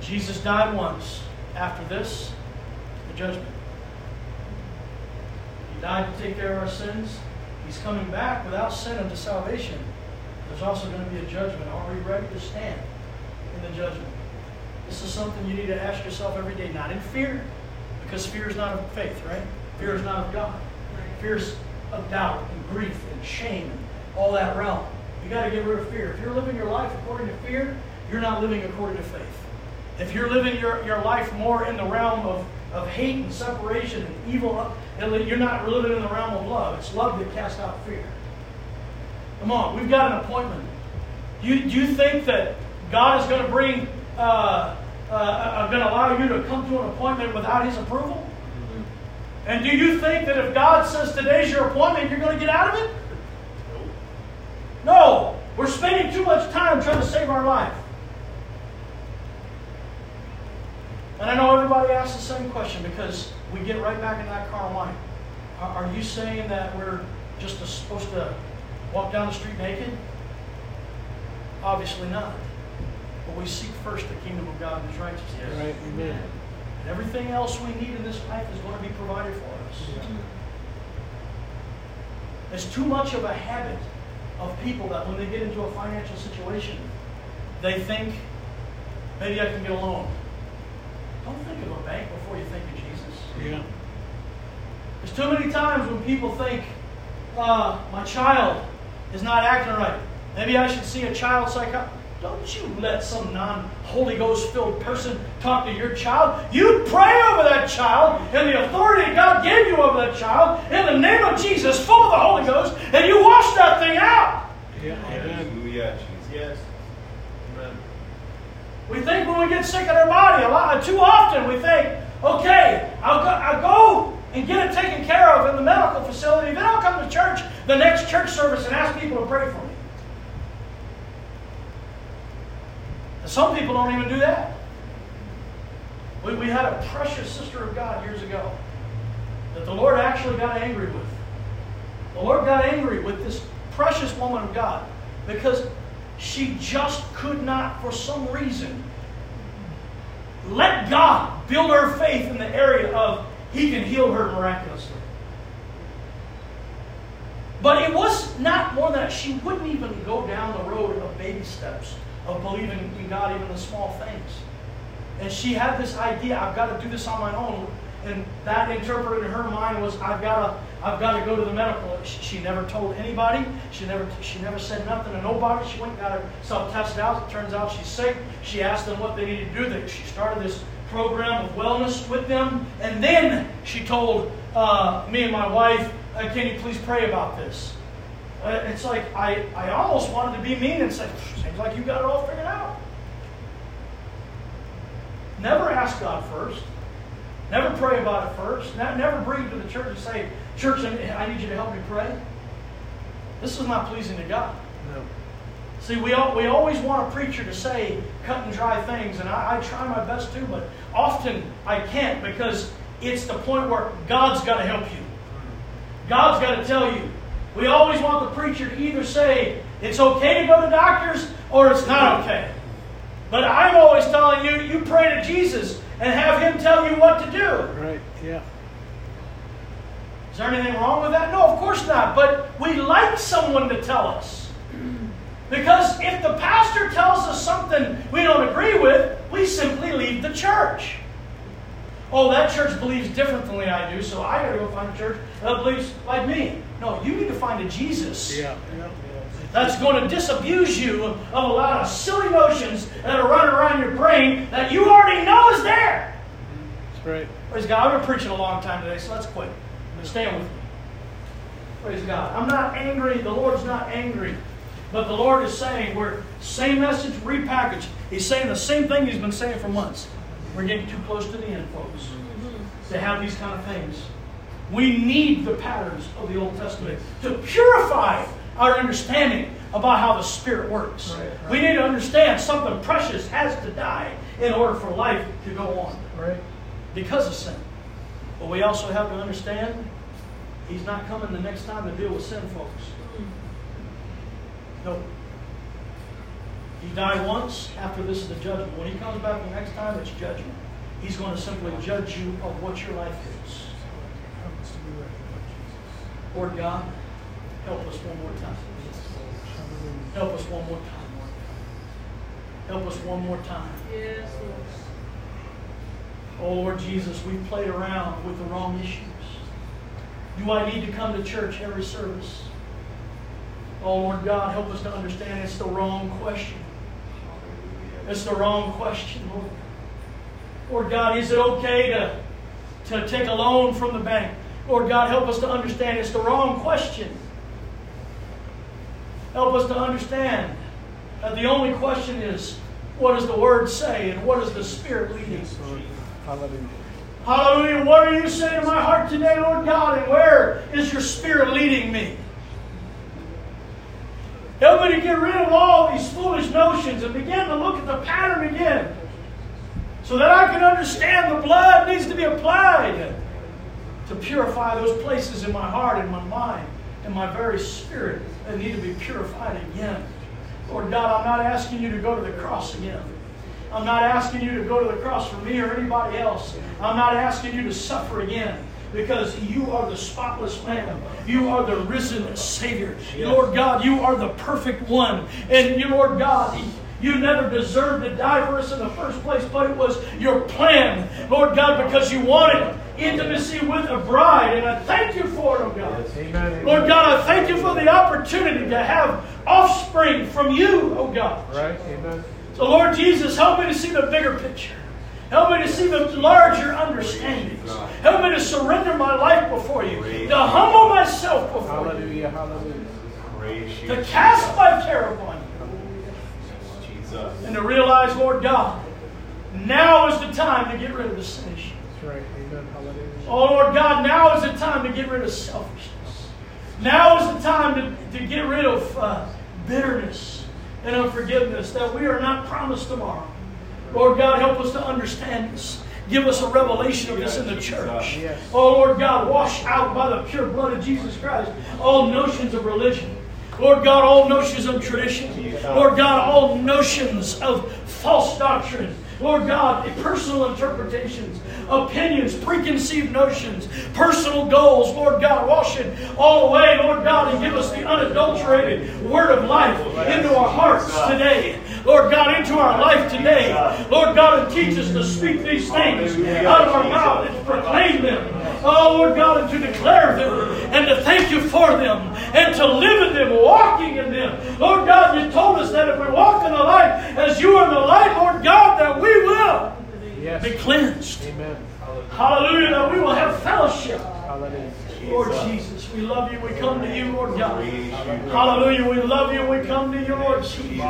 Jesus died once. After this, the judgment He died to take care of our sins. He's coming back without sin unto salvation. There's also going to be a judgment. Are we ready to stand in the judgment? This is something you need to ask yourself every day, not in fear, because fear is not of faith, right? Fear is not of God. Fear is of doubt and grief and shame and all that realm. You got to get rid of fear. If you're living your life according to fear, you're not living according to faith. If you're living your, your life more in the realm of, of hate and separation and evil, you're not living in the realm of love. It's love that casts out fear. Come on, we've got an appointment. You, do you think that God is going to bring, uh, uh, uh going to allow you to come to an appointment without His approval? And do you think that if God says today's your appointment, you're going to get out of it? No. We're spending too much time trying to save our life. And I know everybody asks the same question because we get right back in that mind. Are, are you saying that we're just supposed to walk down the street naked? Obviously not. But we seek first the kingdom of God and His righteousness. Right. Amen. And everything else we need in this life is going to be provided for us. Yeah. It's too much of a habit of people that when they get into a financial situation, they think, maybe I can get a loan. Don't think of a bank before you think of Jesus. Yeah. There's too many times when people think, uh, my child is not acting right. Maybe I should see a child psycho- Don't you let some non Holy Ghost filled person talk to your child. You pray over that child and the authority God gave you over that child in the name of Jesus, full of the Holy Ghost, and you wash that thing out. Yeah. Hallelujah, Jesus. Yes. Amen. We think when we get sick in our body, a lot too often we think, okay, I'll go, I'll go and get it taken care of in the medical facility. Then I'll come to church the next church service and ask people to pray for me. Some people don't even do that. We, we had a precious sister of God years ago that the Lord actually got angry with. The Lord got angry with this precious woman of God because she just could not, for some reason, let God build her faith in the area of He can heal her miraculously. But it was not more than that. She wouldn't even go down the road of baby steps of believing in God, even the small things. And she had this idea, I've got to do this on my own. And that interpreted in her mind was, I've got to, I've got to go to the medical. She, she never told anybody. She never, she never said nothing to nobody. She went and got herself tested out. It turns out she's sick. She asked them what they needed to do. They, she started this program of wellness with them. And then she told uh, me and my wife, uh, can you please pray about this? Uh, it's like I, I almost wanted to be mean and say, seems like you got it all figured out. Never ask God first. Never pray about it first. Never bring it to the church and say, Church, I need you to help me pray. This is not pleasing to God. No. See, we, all, we always want a preacher to say cut and dry things, and I, I try my best to, but often I can't because it's the point where God's got to help you. God's got to tell you. We always want the preacher to either say it's okay to go to doctors or it's not okay. But I'm always telling you, you pray to Jesus and have Him tell you what to do. Right, yeah. Is there anything wrong with that? No, of course not. But we like someone to tell us. Because if the pastor tells us something we don't agree with, we simply leave the church. Oh, that church believes differently than I do, so I gotta go find a church that believes like me. No, you need to find a Jesus. Yeah. yeah. That's going to disabuse you of a lot of silly notions that are running around your brain that you already know is there. That's right. Praise God. I've been preaching a long time today, so let's quit. Stand with me. Praise God. I'm not angry. The Lord's not angry. But the Lord is saying, we're same message, repackaged. He's saying the same thing he's been saying for months. We're getting too close to the end, folks, mm-hmm. to have these kind of things. We need the patterns of the Old Testament to purify our understanding about how the Spirit works. Right, right. We need to understand something precious has to die in order for life to go on. Right. Because of sin. But we also have to understand He's not coming the next time to deal with sin, folks. No. He died once, after this is the judgment. When he comes back the next time, it's judgment. He's going to simply judge you of what your life is. Lord God, help us one more time. Help us one more time. Help us one more time. Yes, Lord. Oh Lord Jesus, we've played around with the wrong issues. Do I need to come to church every service? Oh Lord God, help us to understand it's the wrong question. It's the wrong question, Lord. Lord God, is it okay to, to take a loan from the bank? Lord God, help us to understand it's the wrong question. Help us to understand that the only question is what does the Word say and what is the Spirit leading? Yes, Hallelujah. Hallelujah. What are you saying to my heart today, Lord God? And where is your Spirit leading me? To get rid of all these foolish notions and begin to look at the pattern again. So that I can understand the blood needs to be applied to purify those places in my heart and my mind and my very spirit that need to be purified again. Lord God, I'm not asking you to go to the cross again. I'm not asking you to go to the cross for me or anybody else. I'm not asking you to suffer again because you are the spotless Lamb. You are the risen Savior. Yes. Lord God, you are the perfect one. And you, Lord God, you never deserved to die for us in the first place, but it was your plan, Lord God, because you wanted intimacy with a bride. And I thank you for it, oh God. Yes, Amen. Lord God, I thank you for the opportunity to have offspring from you, oh God. Right? Amen. So, Lord Jesus, help me to see the bigger picture. Help me to see the larger understandings. Help me to surrender my life before you, to humble myself before you, Hallelujah. Hallelujah. To cast my care upon you, Jesus. and to realize, Lord God, now is the time to get rid of the sin issue. Right. Oh, Lord God, now is the time to get rid of selfishness. Now is the time to, to get rid of uh, bitterness and unforgiveness that we are not promised tomorrow. Lord God, help us to understand this. Give us a revelation of this in the church. Oh, Lord God, wash out by the pure blood of Jesus Christ all notions of religion. Lord God, all notions of tradition. Lord God, all notions of false doctrine. Lord God, personal interpretations, opinions, preconceived notions, personal goals. Lord God, wash it all away, Lord God, and give us the unadulterated word of life into our hearts today. Lord God, into our life today. Lord God, and teach us to speak these things out of our mouth and to proclaim them. Oh, Lord God, and to declare them and to thank you for them and to live in them, walking in them. Lord God, you told us that if we walk in the light as you are in the light, Lord God, that we will Yes. be cleansed. Amen. Hallelujah, that we will have fellowship. Hallelujah. Lord Jesus, we love you. We come to you, Lord God. Hallelujah. We love you. We come to you, Lord Jesus.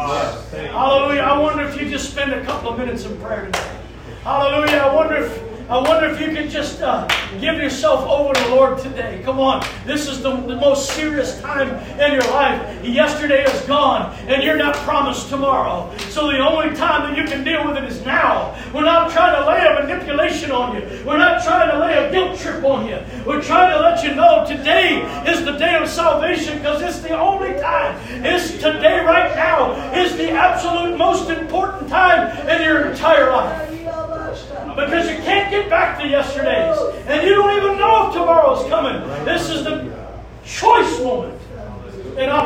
Hallelujah. I wonder if you just spend a couple of minutes in prayer today. Hallelujah. I wonder if I wonder if you can just uh, give yourself over to the Lord today. Come on. This is the, the most serious time in your life. Yesterday is gone, and you're not promised tomorrow. So the only time that you can deal with it is now. We're not trying to lay a manipulation on you. We're not trying to lay a guilt trip on you. We're trying to let you know today is the day of salvation because it's the only time. It's today, right now, is the absolute most important time in your entire life. Because you can't get back to yesterday's. And you don't even know if tomorrow's coming. This is the choice moment. And I